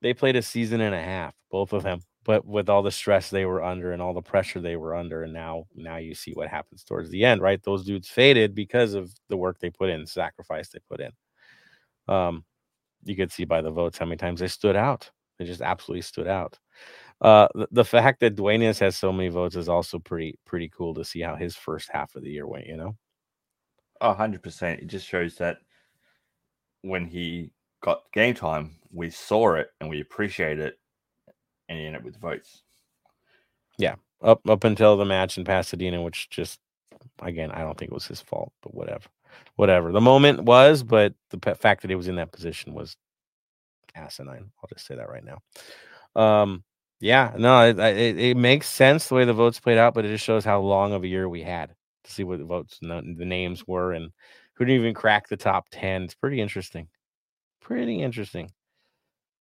Speaker 2: they played a season and a half, both of them, but with all the stress they were under and all the pressure they were under, and now now you see what happens towards the end, right? Those dudes faded because of the work they put in, sacrifice they put in. Um, you could see by the votes how many times they stood out. They just absolutely stood out. Uh, the, the fact that Duenas has so many votes is also pretty pretty cool to see how his first half of the year went. You know,
Speaker 3: Oh, 100%. It just shows that when he got game time, we saw it and we appreciate it and he ended up with votes.
Speaker 2: Yeah, up up until the match in Pasadena, which just again I don't think it was his fault, but whatever, whatever. The moment was, but the fact that he was in that position was asinine. I'll just say that right now. Um, yeah, no, it, it, it makes sense the way the votes played out, but it just shows how long of a year we had to see what the votes, the names were, and who didn't even crack the top ten. It's pretty interesting, pretty interesting.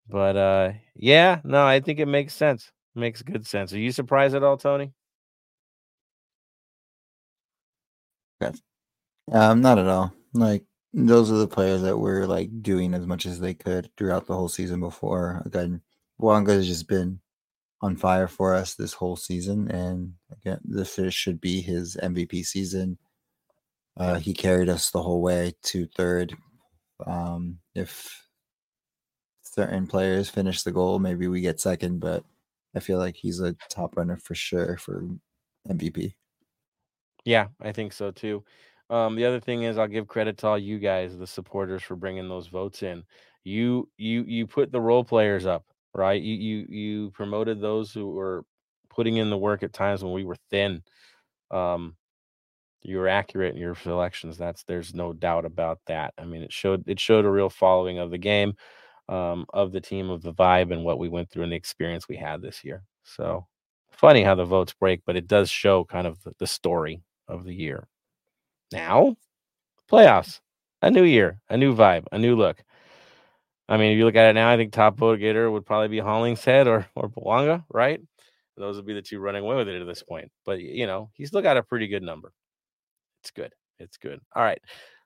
Speaker 2: But uh, yeah, no, I think it makes sense. Makes good sense. Are you surprised at all, Tony?
Speaker 4: Um, not at all. Like those are the players that were like doing as much as they could throughout the whole season before. Again, Wonga has just been on fire for us this whole season, and again, this is- should be his MVP season. Uh, he carried us the whole way to third. Um, if certain players finish the goal, maybe we get second, but I feel like he's a top runner for sure for MVP.
Speaker 2: Yeah, I think so too. Um, the other thing is, I'll give credit to all you guys, the supporters, for bringing those votes in. You, you, you put the role players up, right? You, you, you promoted those who were putting in the work at times when we were thin. Um, you were accurate in your selections. That's there's no doubt about that. I mean, it showed it showed a real following of the game, um, of the team, of the vibe, and what we went through and the experience we had this year. So funny how the votes break, but it does show kind of the, story of the year. Now, playoffs, a new year, a new vibe, a new look. I mean, if you look at it now, I think top vote getter would probably be Hollingshead or or Bouanga, right? Those would be the two running away with it at this point. But you know, he's still got a pretty good number. It's good. It's good. All right.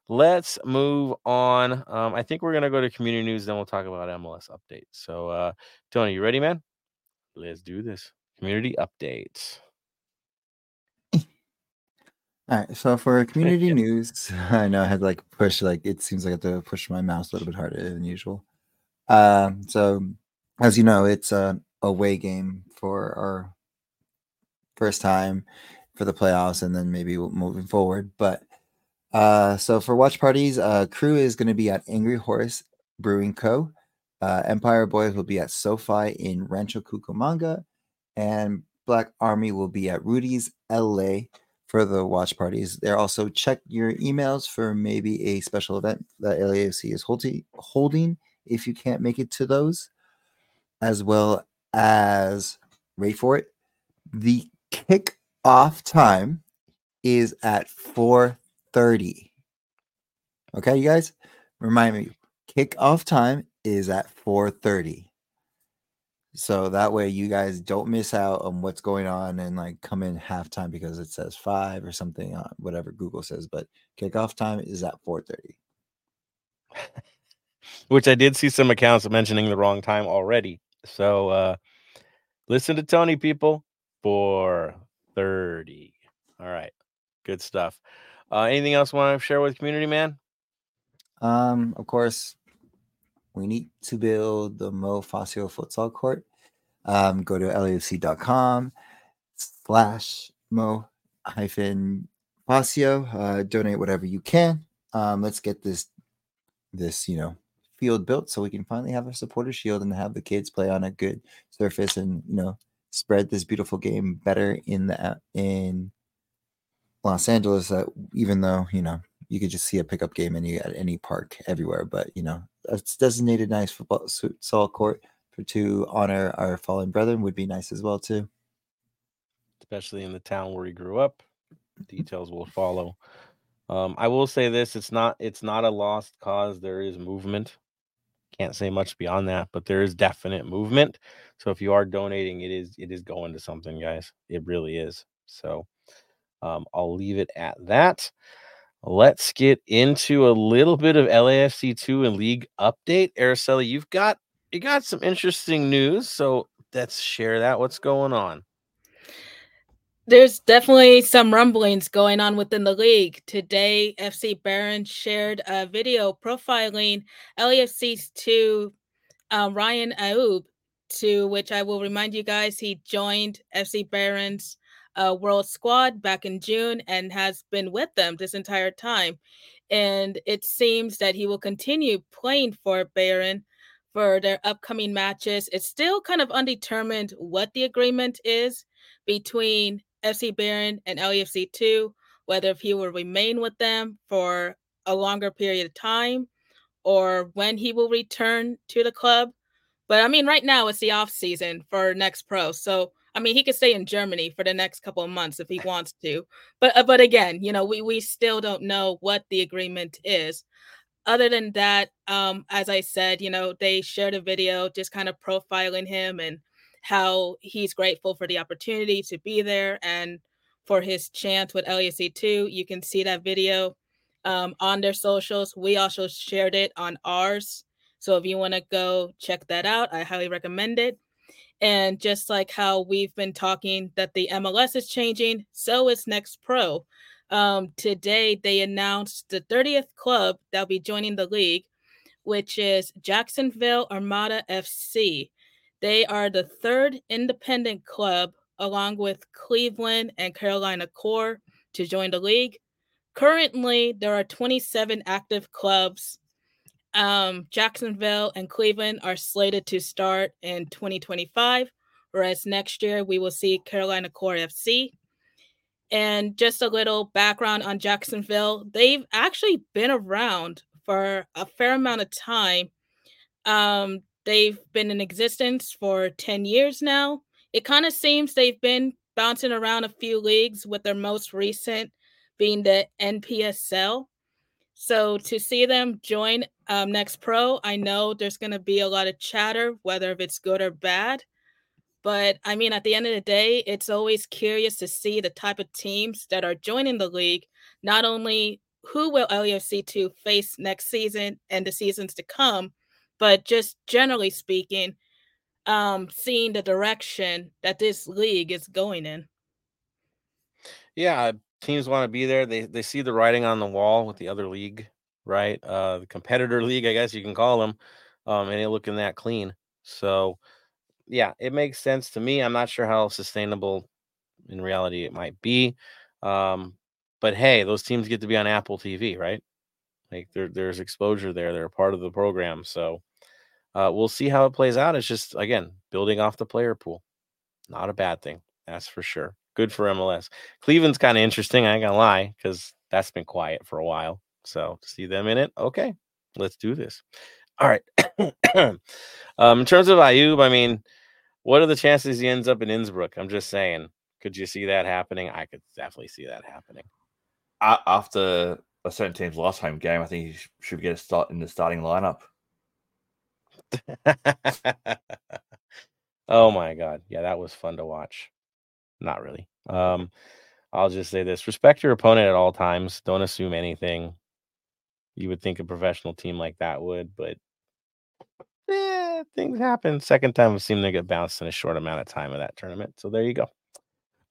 Speaker 2: Let's move on. Um, I think we're gonna go to community news, then we'll talk about MLS updates. So uh Tony, you ready, man? Let's do this. Community updates.
Speaker 4: All right, so for community news, (laughs) I know I had like push like it seems like I have to push my mouse a little bit harder than usual. Um, so as you know, it's a away game for our first time for the playoffs, and then maybe moving forward. But uh, so for watch parties, uh, crew is going to be at Angry Horse Brewing Co. Uh, Empire Boys will be at SoFi in Rancho Cucamonga, and Black Army will be at Rudy's LA for the watch parties. There also check your emails for maybe a special event that LAFC is holding holding if you can't make it to those, as well as wait for it. The kick off time is at 4:30. Okay, you guys? Remind me, kick off time is at 4:30 so that way you guys don't miss out on what's going on and like come in halftime because it says five or something on whatever google says but kickoff time is at 4.30 (laughs)
Speaker 2: which I did see some accounts mentioning the wrong time already. So uh listen to Tony people for 30. All right. Good stuff. Uh anything else you want to share with community man?
Speaker 4: um of course we need to build the mo facio futsal court um go to lafc.com slash mo hyphen facio uh donate whatever you can um let's get this this you know field built so we can finally have a supporter shield and have the kids play on a good surface and you know spread this beautiful game better in the in Los Angeles that even though you know you could just see a pickup game any at any park everywhere but you know a designated nice football futsal court for to honor our fallen brethren would be nice as well too
Speaker 2: Especially in the town where he grew up. Details will follow. Um, I will say this: it's not it's not a lost cause. There is movement. Can't say much beyond that, but there is definite movement. So if you are donating, it is it is going to something, guys. It really is. So um, I'll leave it at that. Let's get into a little bit of LAFC two and league update. Araceli, you've got you got some interesting news, so let's share that. What's going on?
Speaker 5: There's definitely some rumblings going on within the league. Today, FC Bayern shared a video profiling LAFC's two um, Ryan Ayoub, to which I will remind you guys he joined FC Bayern's uh, World Squad back in June and has been with them this entire time. And it seems that he will continue playing for Bayern for their upcoming matches. It's still kind of undetermined what the agreement is between FC Bayern and LAFC 2, whether if he will remain with them for a longer period of time or when he will return to the club. But I mean, right now it's the off season for next pro. So I mean, he could stay in Germany for the next couple of months if he wants to. But uh, but again, you know, we we still don't know what the agreement is. Other than that, um, as I said, you know, they shared a video just kind of profiling him and how he's grateful for the opportunity to be there and for his chance with LAC 2. You can see that video um, on their socials. We also shared it on ours. So if you want to go check that out, I highly recommend it. And just like how we've been talking that the MLS is changing, so is Next Pro. Um, today, they announced the 30th club that'll be joining the league, which is Jacksonville Armada FC. They are the third independent club, along with Cleveland and Carolina Core, to join the league. Currently, there are 27 active clubs. Um, Jacksonville and Cleveland are slated to start in 2025, whereas next year we will see Carolina Core FC. And just a little background on Jacksonville they've actually been around for a fair amount of time. Um, They've been in existence for 10 years now. It kind of seems they've been bouncing around a few leagues, with their most recent being the NPSL. So to see them join um, Next Pro, I know there's going to be a lot of chatter, whether if it's good or bad. But I mean, at the end of the day, it's always curious to see the type of teams that are joining the league. Not only who will LAFC2 face next season and the seasons to come, but just generally speaking, um, seeing the direction that this league is going in.
Speaker 2: Yeah, teams want to be there. They they see the writing on the wall with the other league, right? Uh, the competitor (laughs) league, I guess you can call them, um, and they looking that clean. So, yeah, it makes sense to me. I'm not sure how sustainable in reality it might be, um, but hey, those teams get to be on Apple TV, right? Like there, there's exposure there. They're a part of the program, so uh, we'll see how it plays out. It's just again building off the player pool, not a bad thing. That's for sure. Good for MLS. Cleveland's kind of interesting. I ain't gonna lie, because that's been quiet for a while. So to see them in it, okay, let's do this. All right. (coughs) um, in terms of Ayub, I mean, what are the chances he ends up in Innsbruck? I'm just saying. Could you see that happening? I could definitely see that happening.
Speaker 3: After a certain team's last home game, I think he should get a start in the starting lineup.
Speaker 2: Oh my god. Yeah, that was fun to watch. Not really. Um I'll just say this. Respect your opponent at all times. Don't assume anything. You would think a professional team like that would, but eh, things happen. Second time I've seen them get bounced in a short amount of time of that tournament. So there you go.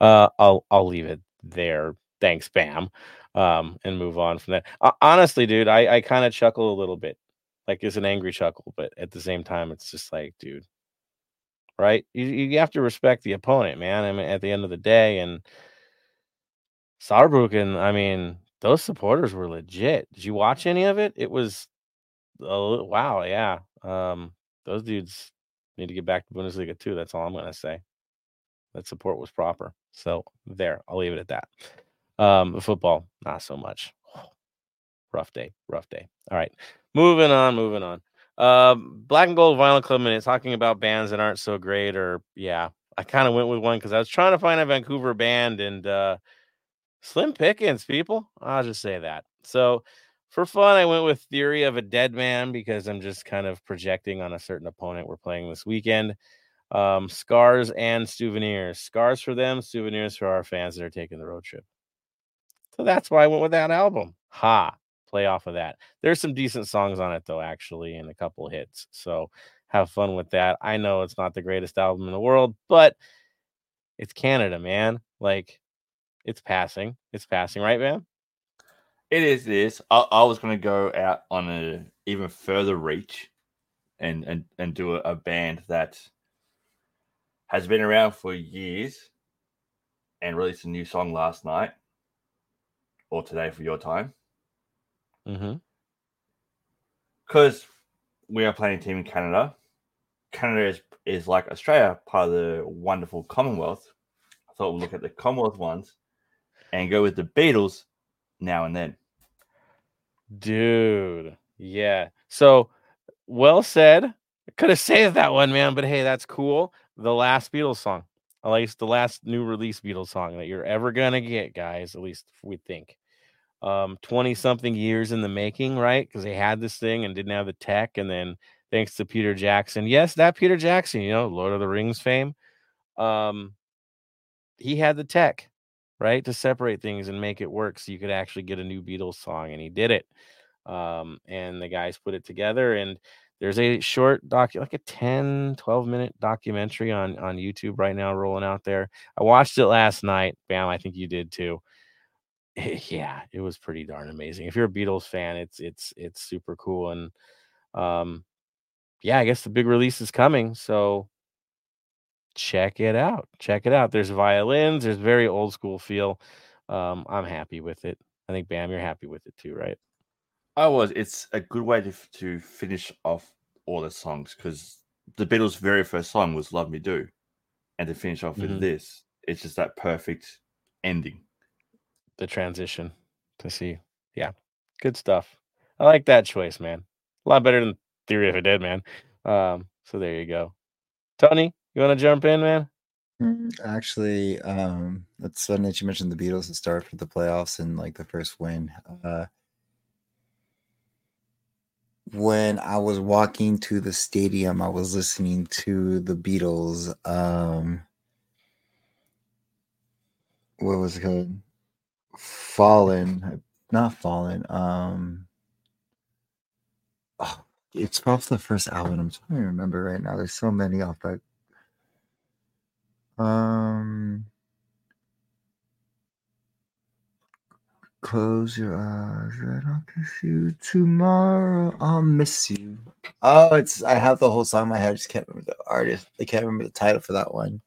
Speaker 2: Uh I'll I'll leave it there. Thanks, Bam. Um, and move on from that. Uh, honestly, dude, I, I kind of chuckle a little bit like it's an angry chuckle, but at the same time, it's just like, dude, right? You you have to respect the opponent, man. I mean, at the end of the day, and Saarbrücken, I mean, those supporters were legit. Did you watch any of it? It was, oh wow, yeah. Um, those dudes need to get back to Bundesliga too. That's all I'm gonna say. That support was proper. So there, I'll leave it at that. Um, football, not so much. Rough day, rough day. All right. Moving on, moving on. Uh, Black and Gold Vinyl Club minute talking about bands that aren't so great, or yeah, I kind of went with one because I was trying to find a Vancouver band, and uh, Slim pickings, people. I'll just say that. So for fun, I went with Theory of a Dead Man because I'm just kind of projecting on a certain opponent we're playing this weekend. Um, scars and souvenirs. Scars for them, souvenirs for our fans that are taking the road trip. So that's why I went with that album. Ha, play off of that. There's some decent songs on it though, actually, and a couple hits. So have fun with that. I know it's not the greatest album in the world, but it's Canada, man. Like it's passing. It's passing, right, man?
Speaker 3: It is this. I, I was to go out on a even further reach, and and and do a, a band that has been around for years, and released a new song last night, or today for your time.
Speaker 2: Mm-hmm.
Speaker 3: Because we are playing a team in Canada. Canada is, is like Australia, part of the wonderful Commonwealth. I thought we'd look at the Commonwealth ones and go with the Beatles now and then.
Speaker 2: Dude. Yeah. So well said. I could have saved that one, man, but hey, that's cool. The last Beatles song. At least the last new release Beatles song that you're ever gonna get, guys. At least we think. Um, 20 something years in the making, right? Because they had this thing and didn't have the tech, and then thanks to Peter Jackson. Yes, that Peter Jackson, you know, Lord of the Rings fame. Um, he had the tech, right, to separate things and make it work so you could actually get a new Beatles song, and he did it. Um, and the guys put it together, and there's a short doc, like a 10, 12 minute documentary on on YouTube right now rolling out there. I watched it last night. Bam, I think you did too. (laughs) Yeah, it was pretty darn amazing. If you're a Beatles fan, it's it's it's super cool and um yeah, I guess the big release is coming, so check it out. Check it out. There's violins, there's very old school feel. Um, I'm happy with it. I think Bam, you're happy with it too, right?
Speaker 3: I was. It's a good way to to finish off all the songs because the Beatles' very first song was "Love Me Do," and to finish off
Speaker 2: Mhm.
Speaker 3: with this, it's just that perfect ending.
Speaker 2: The transition to see. Yeah, good stuff. I like that choice, man. A lot better than Theory of a Dead Man. Um, so there you go. Tony, you want to jump in, man?
Speaker 4: Mm, Actually, um, that's funny that you mentioned the Beatles to start for the playoffs and like the first win. Uh, when I was walking to the stadium, I was listening to the Beatles. Um, what was it called? Fallen, not Fallen. Um, oh, it's off the first album. I'm trying to remember right now. There's so many off that. Um, close your eyes. And I don't kiss you tomorrow. I'll miss you. Oh, it's. I have the whole song in my head. I just can't remember the artist. I can't remember the title for that one.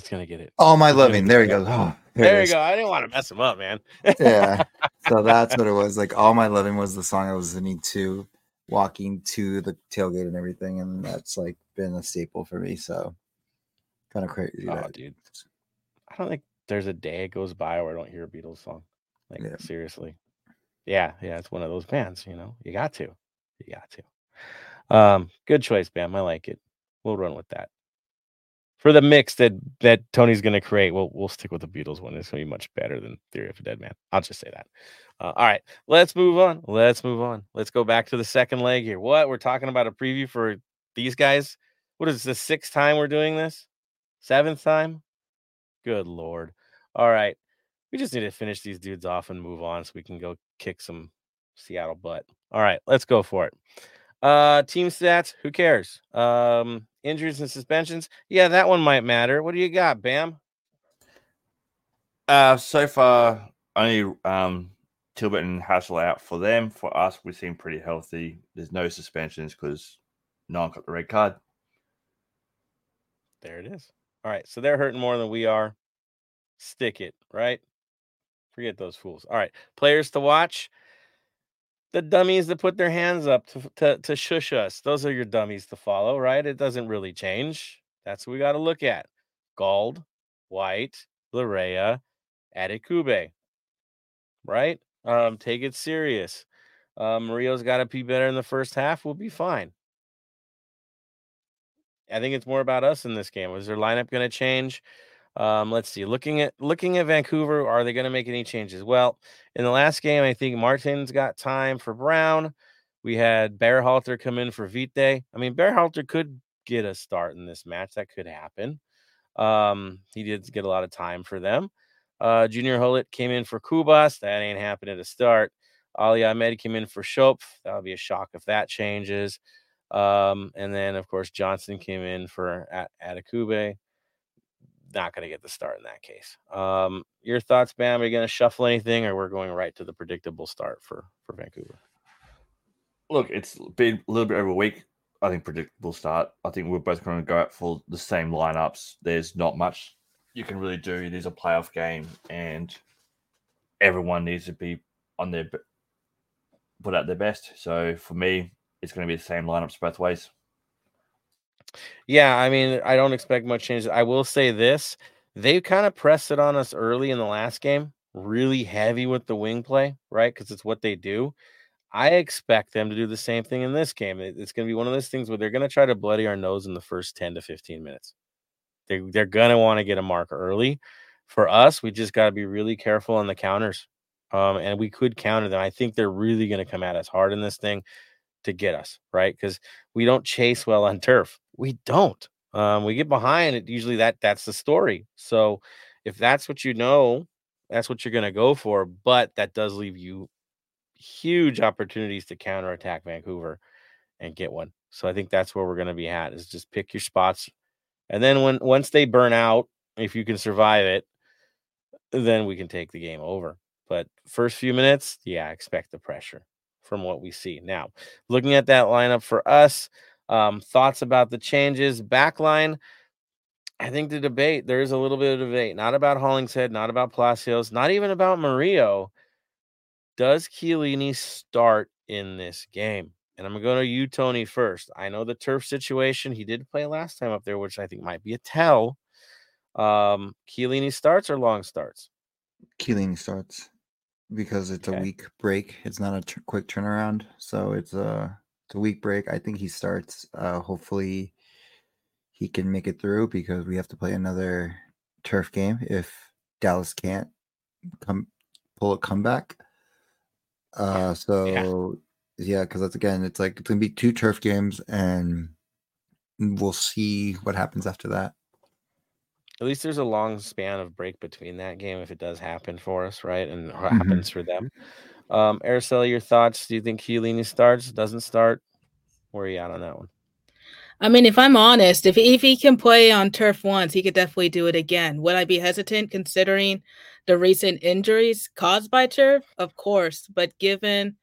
Speaker 2: He's gonna get it.
Speaker 4: All my
Speaker 2: He's
Speaker 4: loving. There
Speaker 2: it.
Speaker 4: you go. Oh,
Speaker 2: There,
Speaker 4: it
Speaker 2: you go. I didn't want to mess him up, man.
Speaker 4: yeah. (laughs) So that's what it was. Like all my loving was the song I was listening to, walking to the tailgate and everything, and that's like been a staple for me. So kind of crazy.
Speaker 2: Oh,
Speaker 4: that-
Speaker 2: dude. I don't think there's a day it goes by where I don't hear a Beatles song. Like
Speaker 4: Yeah.
Speaker 2: seriously. Yeah, yeah, it's one of those bands, you know. You got to. You got to. Um, good choice, Bam. I like it. We'll run with that. For the mix that that Tony's gonna create, we'll we'll stick with the Beatles one. It's gonna be much better than Theory of a Dead Man. I'll just say that. Uh, all right, let's move on. Let's move on. Let's go back to the second leg here. What we're talking about a preview for these guys. What is the sixth time we're doing this? Seventh time? Good lord. All right. We just need to finish these dudes off and move on so we can go kick some Seattle butt. All right, let's go for it. Uh team stats, who cares? Um injuries and suspensions. Yeah, that one might matter. What do you got, Bam?
Speaker 3: Uh, so far, only um, Tilbert and Hassel out for them. For us, we seem pretty healthy. There's no suspensions because no one got the red card.
Speaker 2: There it is. All right, so they're hurting more than we are. Stick it, right? Forget those fools. All right, players to watch. The dummies that put their hands up to, to, to shush us. Those are your dummies to follow, right? It doesn't really change. That's what we got to look at. Gauld, White, Laryea, Adekugbe. Right? Um, take it serious. Uh, Mario's got to be better in the first half. We'll be fine. I think it's more about us in this game. Is their lineup going to change? Um, let's see. Looking at looking at Vancouver, are they going to make any changes? Well, in the last game, I think Martin's got time for Brown. We had Berhalter come in for Vite. I mean, Berhalter could get a start in this match. That could happen. Um, he did get a lot of time for them. Uh, Junior Hoilett came in for Cubas. That ain't happening to start. Ali Ahmed came in for Schoepf. That'll be a shock if that changes. Um, and then, of course, Johnson came in for at Adekugbe. Not going to get the start in that case. Um, your thoughts, Bam? Are you going to shuffle anything, or we're going right to the predictable start for for Vancouver?
Speaker 3: Look, it's been a little bit over a week. I think predictable start. I think we're both going to go out for the same lineups. There's not much you can really do. It is a playoff game, and everyone needs to be on their put out their best. So for me, it's going to be the same lineups both ways.
Speaker 2: Yeah, I mean, I don't expect much change. I will say this: they kind of pressed it on us early in the last game, really heavy with the wing play, right? Because it's what they do. I expect them to do the same thing in this game. It's going to be one of those things where they're going to try to bloody our nose in the first 10 to 15 minutes. They, they're going to want to get a mark early. For us, we just got to be really careful on the counters. Um, and we could counter them. I think they're really going to come at us hard in this thing to get us, right? Because we don't chase well on turf. We don't. Um, we get behind it. Usually that that's the story. So if that's what you know, that's what you're going to go for. But that does leave you huge opportunities to counterattack Vancouver and get one. So I think that's where we're going to be at is just pick your spots. And then when once they burn out, if you can survive it, then we can take the game over. But first few minutes, yeah, expect the pressure from what we see. Now, looking at that lineup for us, um, thoughts about the changes. Backline, I think the debate, there is a little bit of debate, not about Hollingshead, not about Palacios, not even about Murillo. Does Chiellini start in this game? And I'm going to go to you, Tony, first. I know the turf situation. He did play last time up there, which I think might be a tell. Um, Chiellini starts or long starts?
Speaker 4: Chiellini starts because it's okay. a week break. It's not a t- quick turnaround, so it's a it's a week break. I think he starts. Uh, hopefully, he can make it through because we have to play another turf game if Dallas can't come pull a comeback. Uh, so yeah, because that's again, it's like it's gonna be two turf games, and we'll see what happens after that.
Speaker 2: At least there's a long span of break between that game if it does happen for us, right? And what mm-hmm. happens for them. Um, Araceli, your thoughts? Do you think Chiellini starts? Doesn't start? Where are you at on that one?
Speaker 5: I mean, if I'm honest, if if he can play on turf once, he could definitely do it again. Would I be hesitant considering the recent injuries caused by turf? Of course, but given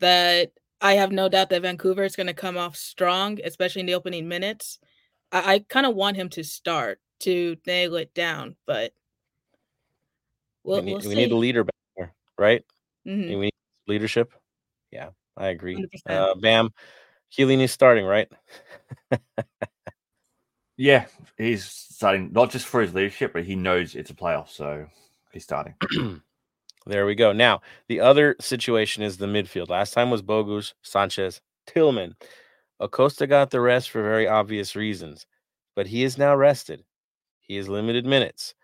Speaker 5: that I have no doubt that Vancouver is going to come off strong, especially in the opening minutes, I, I kind of want him to start to nail it down. But
Speaker 2: we'll, we, need, we'll we need a leader back there, right? Mm-hmm. We need leadership. Yeah, I agree. Uh, Bam, Chiellini's starting, right?
Speaker 3: yeah, he's starting not just for his leadership, but he knows it's a playoff, so he's starting. (clears throat)
Speaker 2: there we go. Now, the other situation is the midfield. Last time was Bogusz, Sanchez, Tillman. Acosta got the rest for very obvious reasons, but he is now rested. He has limited minutes.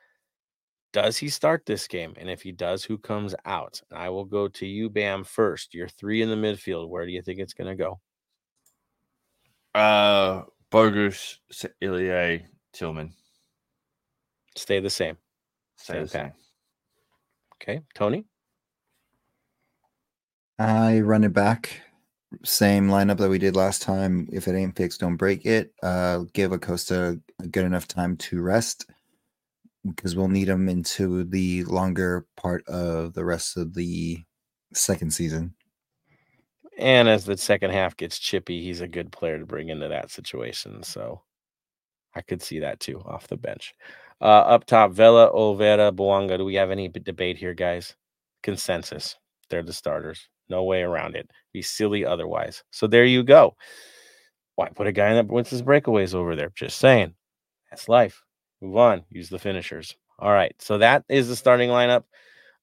Speaker 2: Does he start this game? And if he does, who comes out? And I will go to you, Bam, first. You're three in the midfield. Where do you think it's going to go?
Speaker 3: Uh, Bogusz, Ilie, Tillman.
Speaker 2: Stay the same.
Speaker 3: Stay same the same.
Speaker 2: Okay, Tony.
Speaker 4: I run it back. Same lineup that we did last time. If it ain't fixed, don't break it. Uh, give Acosta a good enough time to rest because we'll need him into the longer part of the rest of the second season.
Speaker 2: And as the second half gets chippy, he's a good player to bring into that situation. So I could see that too off the bench. Uh, up top, Vela, Olivera, Bouanga. Do we have any debate here, guys? Consensus. They're the starters. No way around it. Be silly otherwise. So there you go. Why put a guy that wins his breakaways over there? Just saying. That's life. Move on. Use the finishers. All right. So that is the starting lineup.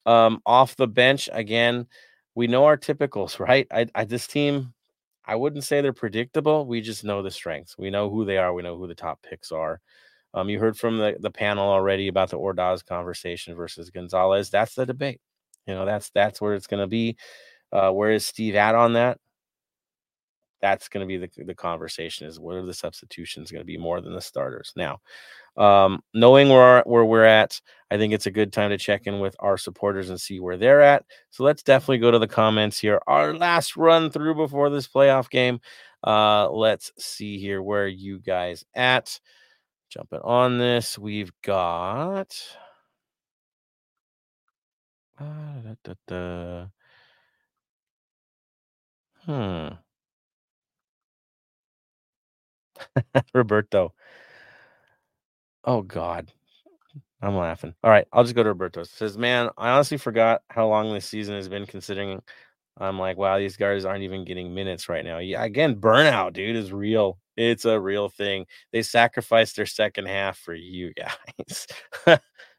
Speaker 2: Um, off the bench again we know our typicals, (laughs) right? I, I this team, I wouldn't say they're predictable. We just know the strengths. We know who they are. We know who the top picks are. Um, you heard from the, the panel already about the Ordaz conversation versus Gonzalez. That's the debate. You know, that's that's where it's going to be. Uh, where is Steve at on that? That's going to be the, the conversation is what are the substitutions going to be more than the starters? Now, um, knowing where, where we're at, I think it's a good time to check in with our supporters and see where they're at. So let's definitely go to the comments here. Our last run through before this playoff game. Uh, let's see here where you guys at. Jumping on this, we've got. Uh, da, da, da. Hmm. (laughs) Roberto. Oh God. I'm laughing. All right, I'll just go to Roberto. It says, man, I honestly forgot how long this season has been considering I'm like, wow, these guys aren't even getting minutes right now. Yeah, again, burnout, dude, is real. It's a real thing. They sacrificed their second half for you (laughs) guys,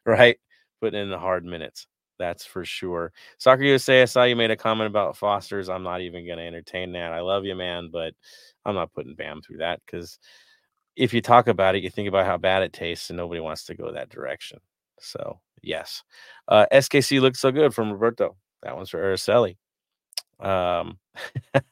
Speaker 2: right? Putting in the hard minutes. That's for sure. Soccer USA, I saw you made a comment about Foster's. I'm not even going to entertain that. I love you, man, but I'm not putting Bam through that because if you talk about it, you think about how bad it tastes, and nobody wants to go that direction. So, yes. Uh, SKC looks so good from Roberto. That one's for Araceli. Um,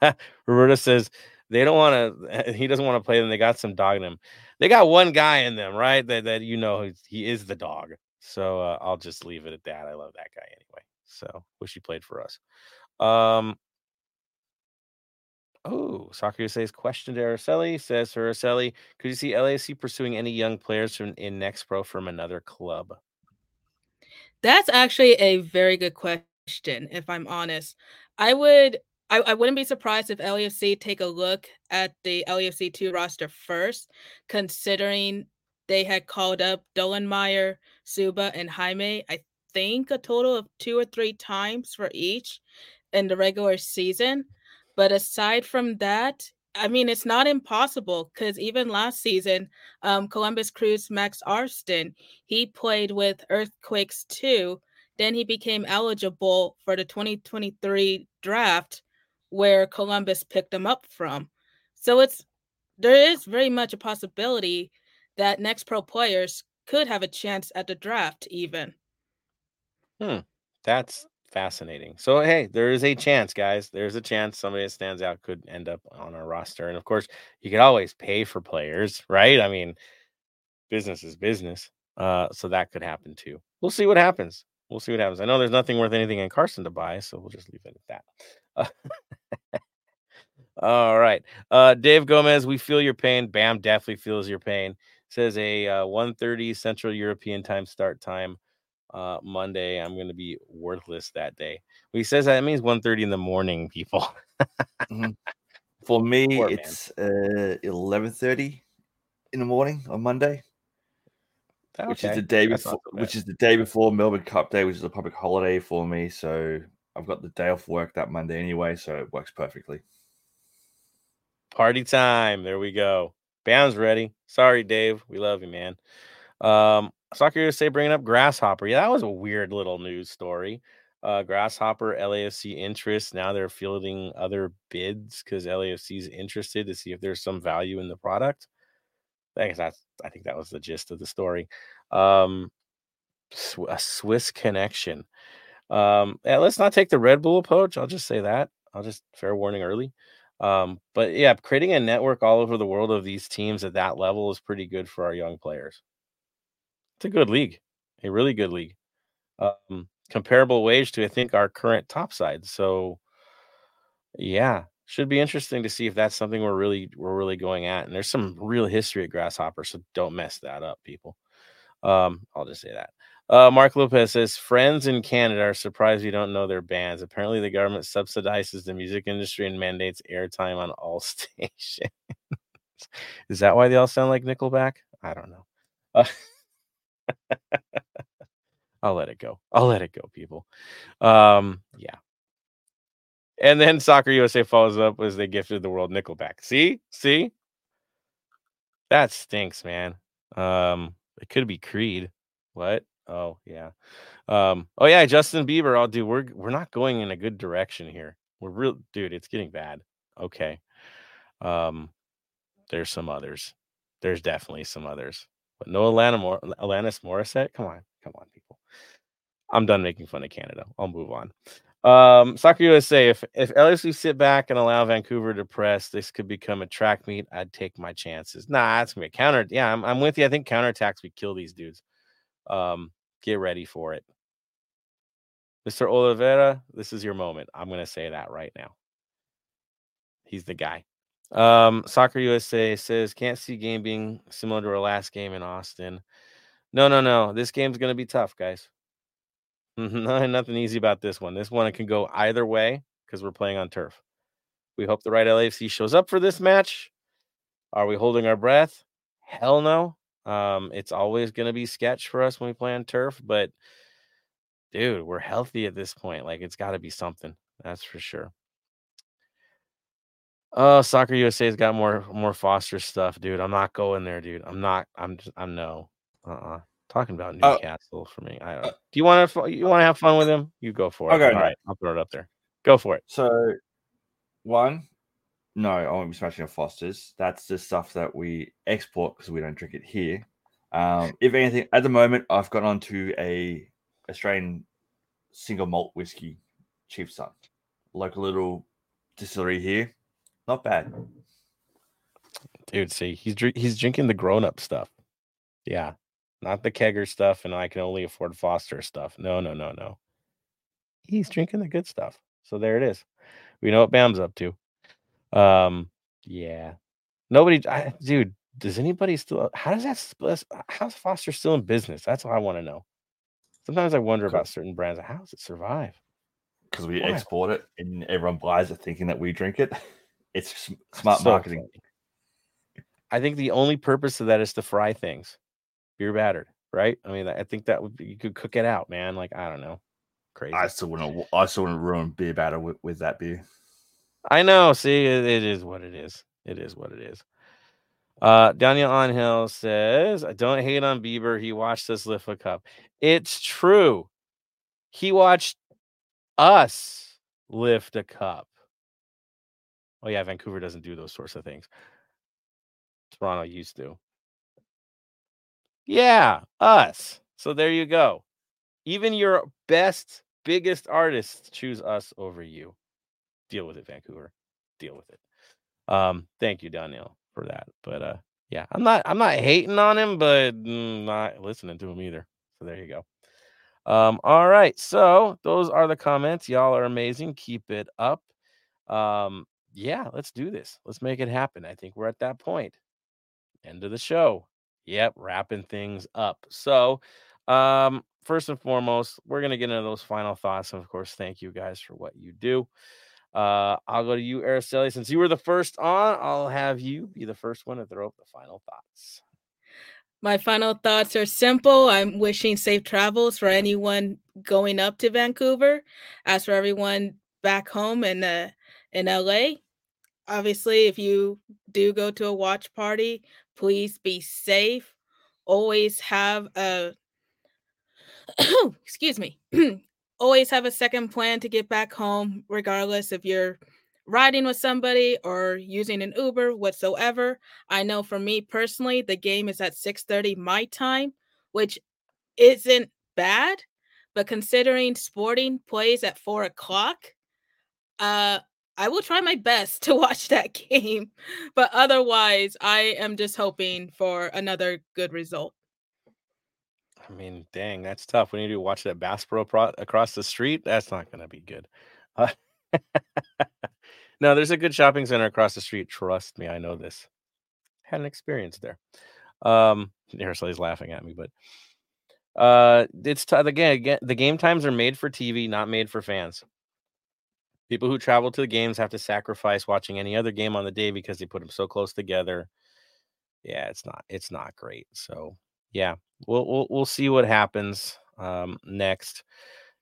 Speaker 2: (laughs) Roberto says they don't want to, (laughs) he doesn't want to play them. They got some dog in them. They got one guy in them, right? That, that you know, he is the dog. So uh, I'll just leave it at that. I love that guy anyway. So wish he played for us. Um, oh, Soccer USA's question to Araceli says for Araceli, could you see LAC pursuing any young players from in next pro from another club?
Speaker 5: That's actually a very good question, if I'm honest. I would I, I wouldn't be surprised if LAFC take a look at the LAFC 2 roster first, considering they had called up Dollenmeyer, Suba, and Jaime, I think a total of two or three times for each in the regular season. But aside from that, I mean, it's not impossible because even last season, um, Columbus Crew's Max Arfsten, he played with Earthquakes too. Then he became eligible for the 2023 draft where Columbus picked him up from. So it's there is very much a possibility that next pro players could have a chance at the draft even.
Speaker 2: Hmm. That's fascinating. So hey, there is a chance, guys. There's a chance somebody that stands out could end up on our roster. And of course, you could always pay for players, right? I mean, business is business. Uh, so that could happen too. We'll see what happens. We'll see what happens. I know there's nothing worth anything in Carson to buy, so we'll just leave it at that. Uh, (laughs) all right. Uh, Dave Gomez, we feel your pain. Bam definitely feels your pain says a uh, 1.30 Central European time start time uh, Monday. I'm going to be worthless that day. Well, he says that means 1.30 in the morning, people.
Speaker 3: mm-hmm. (laughs) For me, Poor it's uh, 11.30 in the morning on Monday. Okay. Which is the day before, which is the day before Melbourne Cup Day, which is a public holiday for me. So I've got the day off work that Monday anyway, so it works perfectly.
Speaker 2: Party time! There we go. Bam's ready. Sorry, Dave. We love you, man. Um, Soccer USA bringing up Grasshopper. Yeah, that was a weird little news story. Uh, Grasshopper, LAFC interest. Now they're fielding other bids because LAFC is interested to see if there's some value in the product. I guess that's. I think that was the gist of the story. Um, a Swiss connection. Um, let's not take the Red Bull approach. I'll just say that. I'll just fair warning early. Um, but yeah, creating a network all over the world of these teams at that level is pretty good for our young players. It's a good league, a really good league. Um, comparable wage to I think our current top side. So yeah, should be interesting to see if that's something we're really we're really going at. And there's some real history at Grasshopper, so don't mess that up, people. Um, I'll just say that. Uh, Mark Lopez says friends in Canada are surprised you don't know their bands. Apparently, the government subsidizes the music industry and mandates airtime on all (laughs) stations. Is that why they all sound like Nickelback? I don't know. Uh, (laughs) I'll let it go. I'll let it go, people. Um, yeah. And then Soccer USA follows up as they gifted the world Nickelback. See, see, that stinks, man. Um, it could be Creed. What? Oh yeah. Um, oh yeah, Justin Bieber. I'll do. We're we're not going in a good direction here. We're real, dude. It's getting bad. Okay. Um, there's some others. There's definitely some others. But no Atlanta Mor- Alanis Morissette. Come on, come on, people. I'm done making fun of Canada. I'll move on. Um, Soccer USA. If if LSU sit back and allow Vancouver to press, this could become a track meet. I'd take my chances. Nah, that's gonna be a counter. Yeah, I'm, I'm with you. I think counterattacks would kill these dudes. Um, get ready for it. Mr. Olivera, this is your moment. I'm gonna say that right now. He's the guy. Um, Soccer USA says can't see game being similar to our last game in Austin. No, no, no. This game's gonna be tough, guys. (laughs) Nothing easy about this one. This one can go either way because we're playing on turf. We hope the right LAFC shows up for this match. Are we holding our breath? Hell no. Um, it's always going to be sketch for us when we play on turf, but dude, we're healthy at this point. Like it's got to be something. That's for sure. Oh, Soccer USA's got more more Foster stuff, dude. I'm not going there, dude. I'm not. I'm just. I'm no. Uh. uh Talking about
Speaker 3: Oh.
Speaker 2: Newcastle for me. I don't.
Speaker 3: Uh,
Speaker 2: do you want to? You want to have fun with him? You go for it.
Speaker 3: Okay,
Speaker 2: All right, I'll throw it up there. Go for it.
Speaker 3: So, one, no, I won't be smashing a Foster's. That's just stuff that we export because we don't drink it here. Um, if anything, at the moment, I've got onto a Australian single malt whiskey, Chief Son, local little distillery here. Not bad.
Speaker 2: Dude, see, he's he's drinking the grown up stuff. Yeah, not the kegger stuff, and I can only afford Foster stuff. No, no, no, no. He's drinking the good stuff. So there it is. We know what Bam's up to. Um, yeah. Nobody, I, dude. Does anybody still? How does that? How's Foster still in business? That's what I want to know. Sometimes I wonder about certain brands. How does it survive?
Speaker 3: Because we
Speaker 2: Why?
Speaker 3: export it and everyone buys it thinking that we drink it. (laughs) It's smart
Speaker 2: So
Speaker 3: marketing.
Speaker 2: funny. I think the only purpose of that is to fry things, beer battered, right? I mean, I think that would be, you could cook it out, man. Like I don't know, crazy.
Speaker 3: I still wouldn't. I still wouldn't ruin beer batter with, with that beer.
Speaker 2: I know. See, it, it is what it is. It is what it is. Uh, Daniel Onhill says, "I don't hate on Bieber. He watched us lift a cup. It's true. He watched us lift a cup. Oh yeah, Vancouver doesn't do those sorts of things. Toronto used to. Yeah, us. So there you go. Even your best, biggest artists choose us over you. Deal with it, Vancouver. Deal with it. Um, thank you, Daniel, for that. But uh, yeah, I'm not I'm not hating on him, but mm, not listening to him either. So there you go. Um, all right. So those are the comments. Y'all are amazing. Keep it up. Um, yeah, let's do this. Let's make it happen. I think we're at that point. End of the show. Yep, wrapping things up. So, um, first and foremost, we're gonna get into those final thoughts. And of course, thank you guys for what you do. Uh, I'll go to you, Araceli. Since you were the first on, I'll have you be the first one to throw up the final thoughts.
Speaker 5: My final thoughts are simple. I'm wishing safe travels for anyone going up to Vancouver. As for everyone back home in uh, in LA, obviously, if you do go to a watch party, please be safe. Always have a (coughs) excuse me. (clears throat) Always have a second plan to get back home, regardless if you're riding with somebody or using an Uber whatsoever. I know for me personally, the game is at 6:30 my time, which isn't bad, but considering sporting plays at four o'clock, uh I will try my best (laughs) to watch that (laughs) game, but otherwise, I am just hoping for another good result.
Speaker 2: I mean, dang, that's tough. We need to watch that Bass Pro pro- across the street, that's not going to be good. Uh, (laughs) no, there's a good shopping center across the street. Trust me, I know this. Had an experience there. Um, (laughs) Aristote's laughing at me, but uh, it's t- again, again, the game times are made for TV, not made for fans. People who travel to the games have to sacrifice watching any other game on the day because they put them so close together. Yeah, it's not, it's not great. So yeah, we'll we'll we'll see what happens um, next.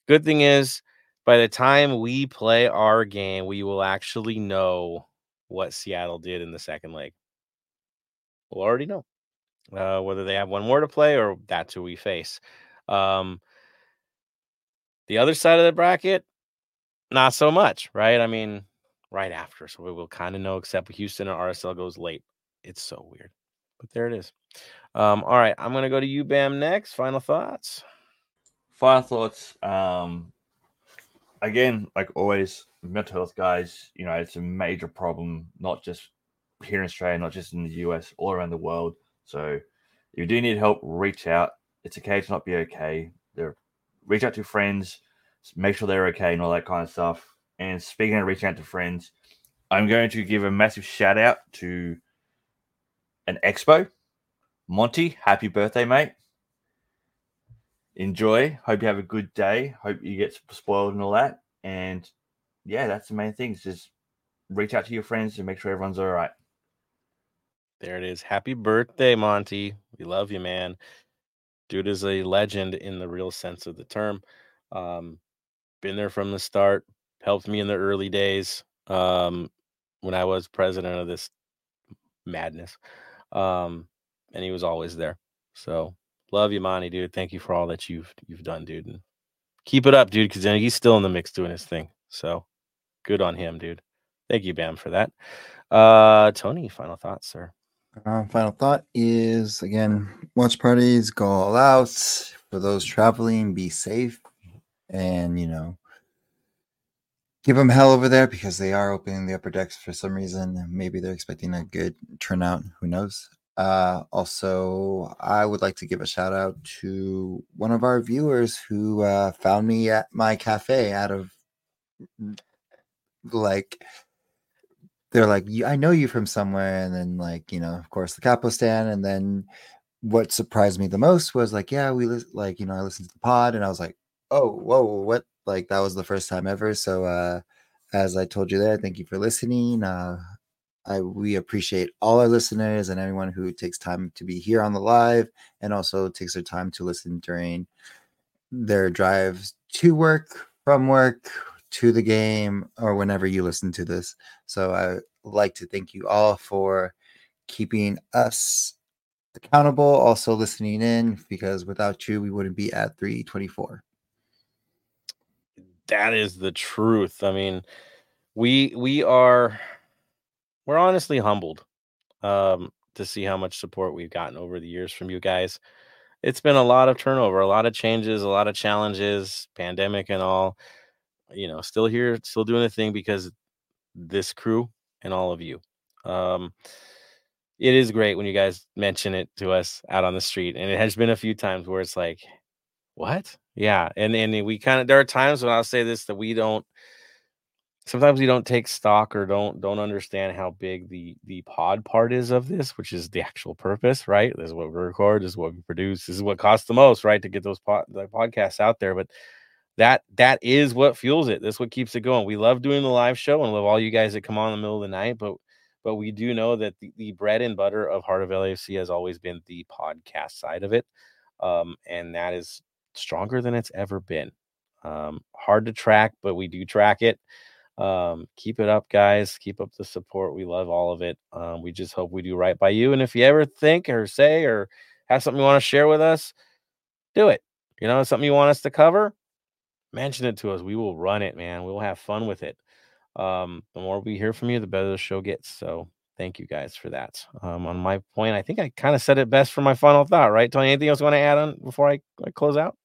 Speaker 2: Good thing is, by the time we play our game, we will actually know what Seattle did in the second leg. We'll already know uh, whether they have one more to play or that's who we face. Um, the other side of the bracket, not so much, right? I mean, right after, so we will kind of know, except Houston and RSL goes late. It's so weird. But there it is. Um, all right, I'm gonna go to you, Bam. Next, final thoughts.
Speaker 3: Final thoughts. Um, again, like always, mental health guys. You know, it's a major problem, not just here in Australia, not just in the US, all around the world. So, if you do need help, reach out. It's okay to not be okay. There, reach out to friends, make sure they're okay, and all that kind of stuff. And speaking of reaching out to friends, I'm going to give a massive shout out to an expo. Monty, happy birthday, mate. Enjoy. Hope you have a good day. Hope you get spoiled and all that. And yeah, that's the main thing. Is just reach out to your friends and make sure everyone's all right.
Speaker 2: There it is. Happy birthday, Monty. We love you, man. Dude is a legend in the real sense of the term. Um, been there from the start, helped me in the early days um, when I was president of this madness. Um, and he was always there. So love you, Monty, dude. Thank you for all that you've you've done, dude. And keep it up, dude, because he's still in the mix doing his thing. So good on him, dude. Thank you, Bam, for that. Uh Tony, final thoughts, sir.
Speaker 4: Uh, final thought is again, watch parties, go all out. For those traveling, be safe, and you know, give them hell over there because they are opening the upper decks for some reason. Maybe they're expecting a good turnout. Who knows? Uh, also, I would like to give a shout out to one of our viewers who uh, found me at my cafe out of like they're like, I know you from somewhere, and then like you know, of course, the capo stand, and then what surprised me the most was like, yeah, we li- like you know, I listened to the pod, and I was like, oh, whoa, what? Like that was the first time ever. So, uh, as I told you there, thank you for listening. Uh, I we appreciate all our listeners and everyone who takes time to be here on the live, and also takes their time to listen during their drives to work, from work, to the game or whenever you listen to this. So I like to thank you all for keeping us accountable, also listening in, because without you, we wouldn't be at 324.
Speaker 2: That is the truth. I mean, we we are we're honestly humbled um to see how much support we've gotten over the years from you guys. It's been a lot of turnover, a lot of changes, a lot of challenges, pandemic and all you know, still here, still doing the thing because this crew and all of you. Um, it is great when you guys mention it to us out on the street, and it has been a few times where it's like, "What?" Yeah, and and we kind of there are times when I'll say this that we don't. Sometimes we don't take stock or don't don't understand how big the the pod part is of this, which is the actual purpose, right? This is what we record, this is what we produce, this is what costs the most, right, to get those pod, the podcasts out there. But that that is what fuels it. That's what keeps it going. We love doing the live show and love all you guys that come on in the middle of the night, but but we do know that the, the bread and butter of Heart of LAFC has always been the podcast side of it. Um, and that is stronger than it's ever been. Um, hard to track, but we do track it. Um, keep it up, guys. Keep up the support. We love all of it. Um, we just hope we do right by you. And if you ever think or say or have something you want to share with us, do it. You know, something you want us to cover, mention it to us. We will run it, man. We'll have fun with it. Um, the more we hear from you, the better the show gets. So thank you guys for that. Um, on my point, I think I kind of said it best for my final thought, right? Tony, anything else you want to add on before I, I close out?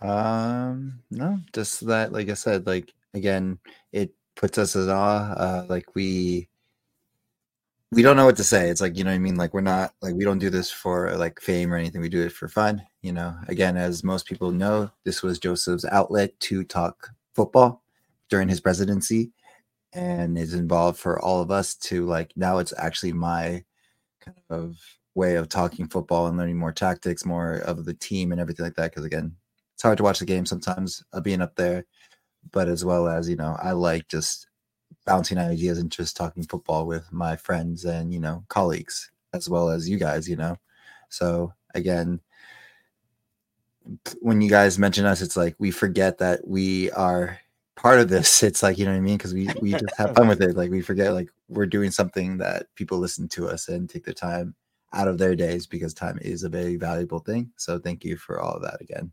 Speaker 4: Um, no, just that, like I said, like again, it puts us in awe. Uh, like we we don't know what to say. It's like, you know what I mean? Like we're not like we don't do this for like fame or anything. We do it for fun, you know. Again, as most people know, this was Joseph's outlet to talk football during his presidency and is involved for all of us to like now it's actually my kind of way of talking football and learning more tactics, more of the team and everything like that. Because again, it's hard to watch the game sometimes uh, being up there, but as well as you know, I like just bouncing ideas and just talking football with my friends and you know colleagues as well as you guys you know? So again when you guys mention us it's like we forget that we are part of this. (laughs) It's like you know what i mean? Because we we just have fun with it. Like we forget like we're doing something that people listen to us and take their time out of their days because time is a very valuable thing. So thank you for all of that again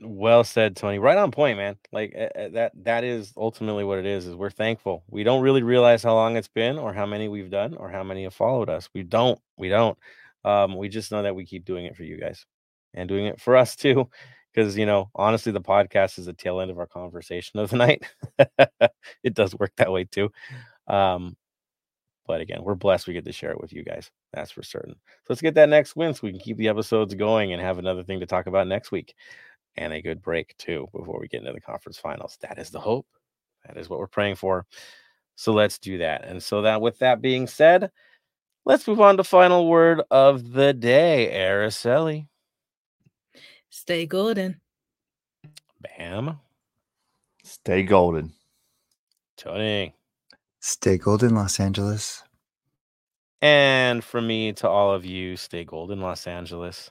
Speaker 2: Well said, Tony. Right on point, man. Like that that is ultimately what it is is we're thankful. We don't really realize how long it's been or how many we've done or how many have followed us. We don't. We don't. Um we just know that we keep doing it for you guys and doing it for us too because you know, honestly the podcast is the tail end of our conversation of the (laughs) night. it does work that way too. Um but again, we're blessed we get to share it with you guys. That's for certain. So let's get that next win so we can keep the episodes going and have another thing to talk about next week and a good break too before we get into the conference finals. That is the hope. That is what we're praying for. So let's do that. And so that with that being said, let's move on to final word of the day, Araceli.
Speaker 5: Stay golden.
Speaker 2: Bam.
Speaker 3: Stay golden.
Speaker 2: Tony.
Speaker 4: Stay golden, Los Angeles.
Speaker 2: And from me to all of you, stay golden, Los Angeles.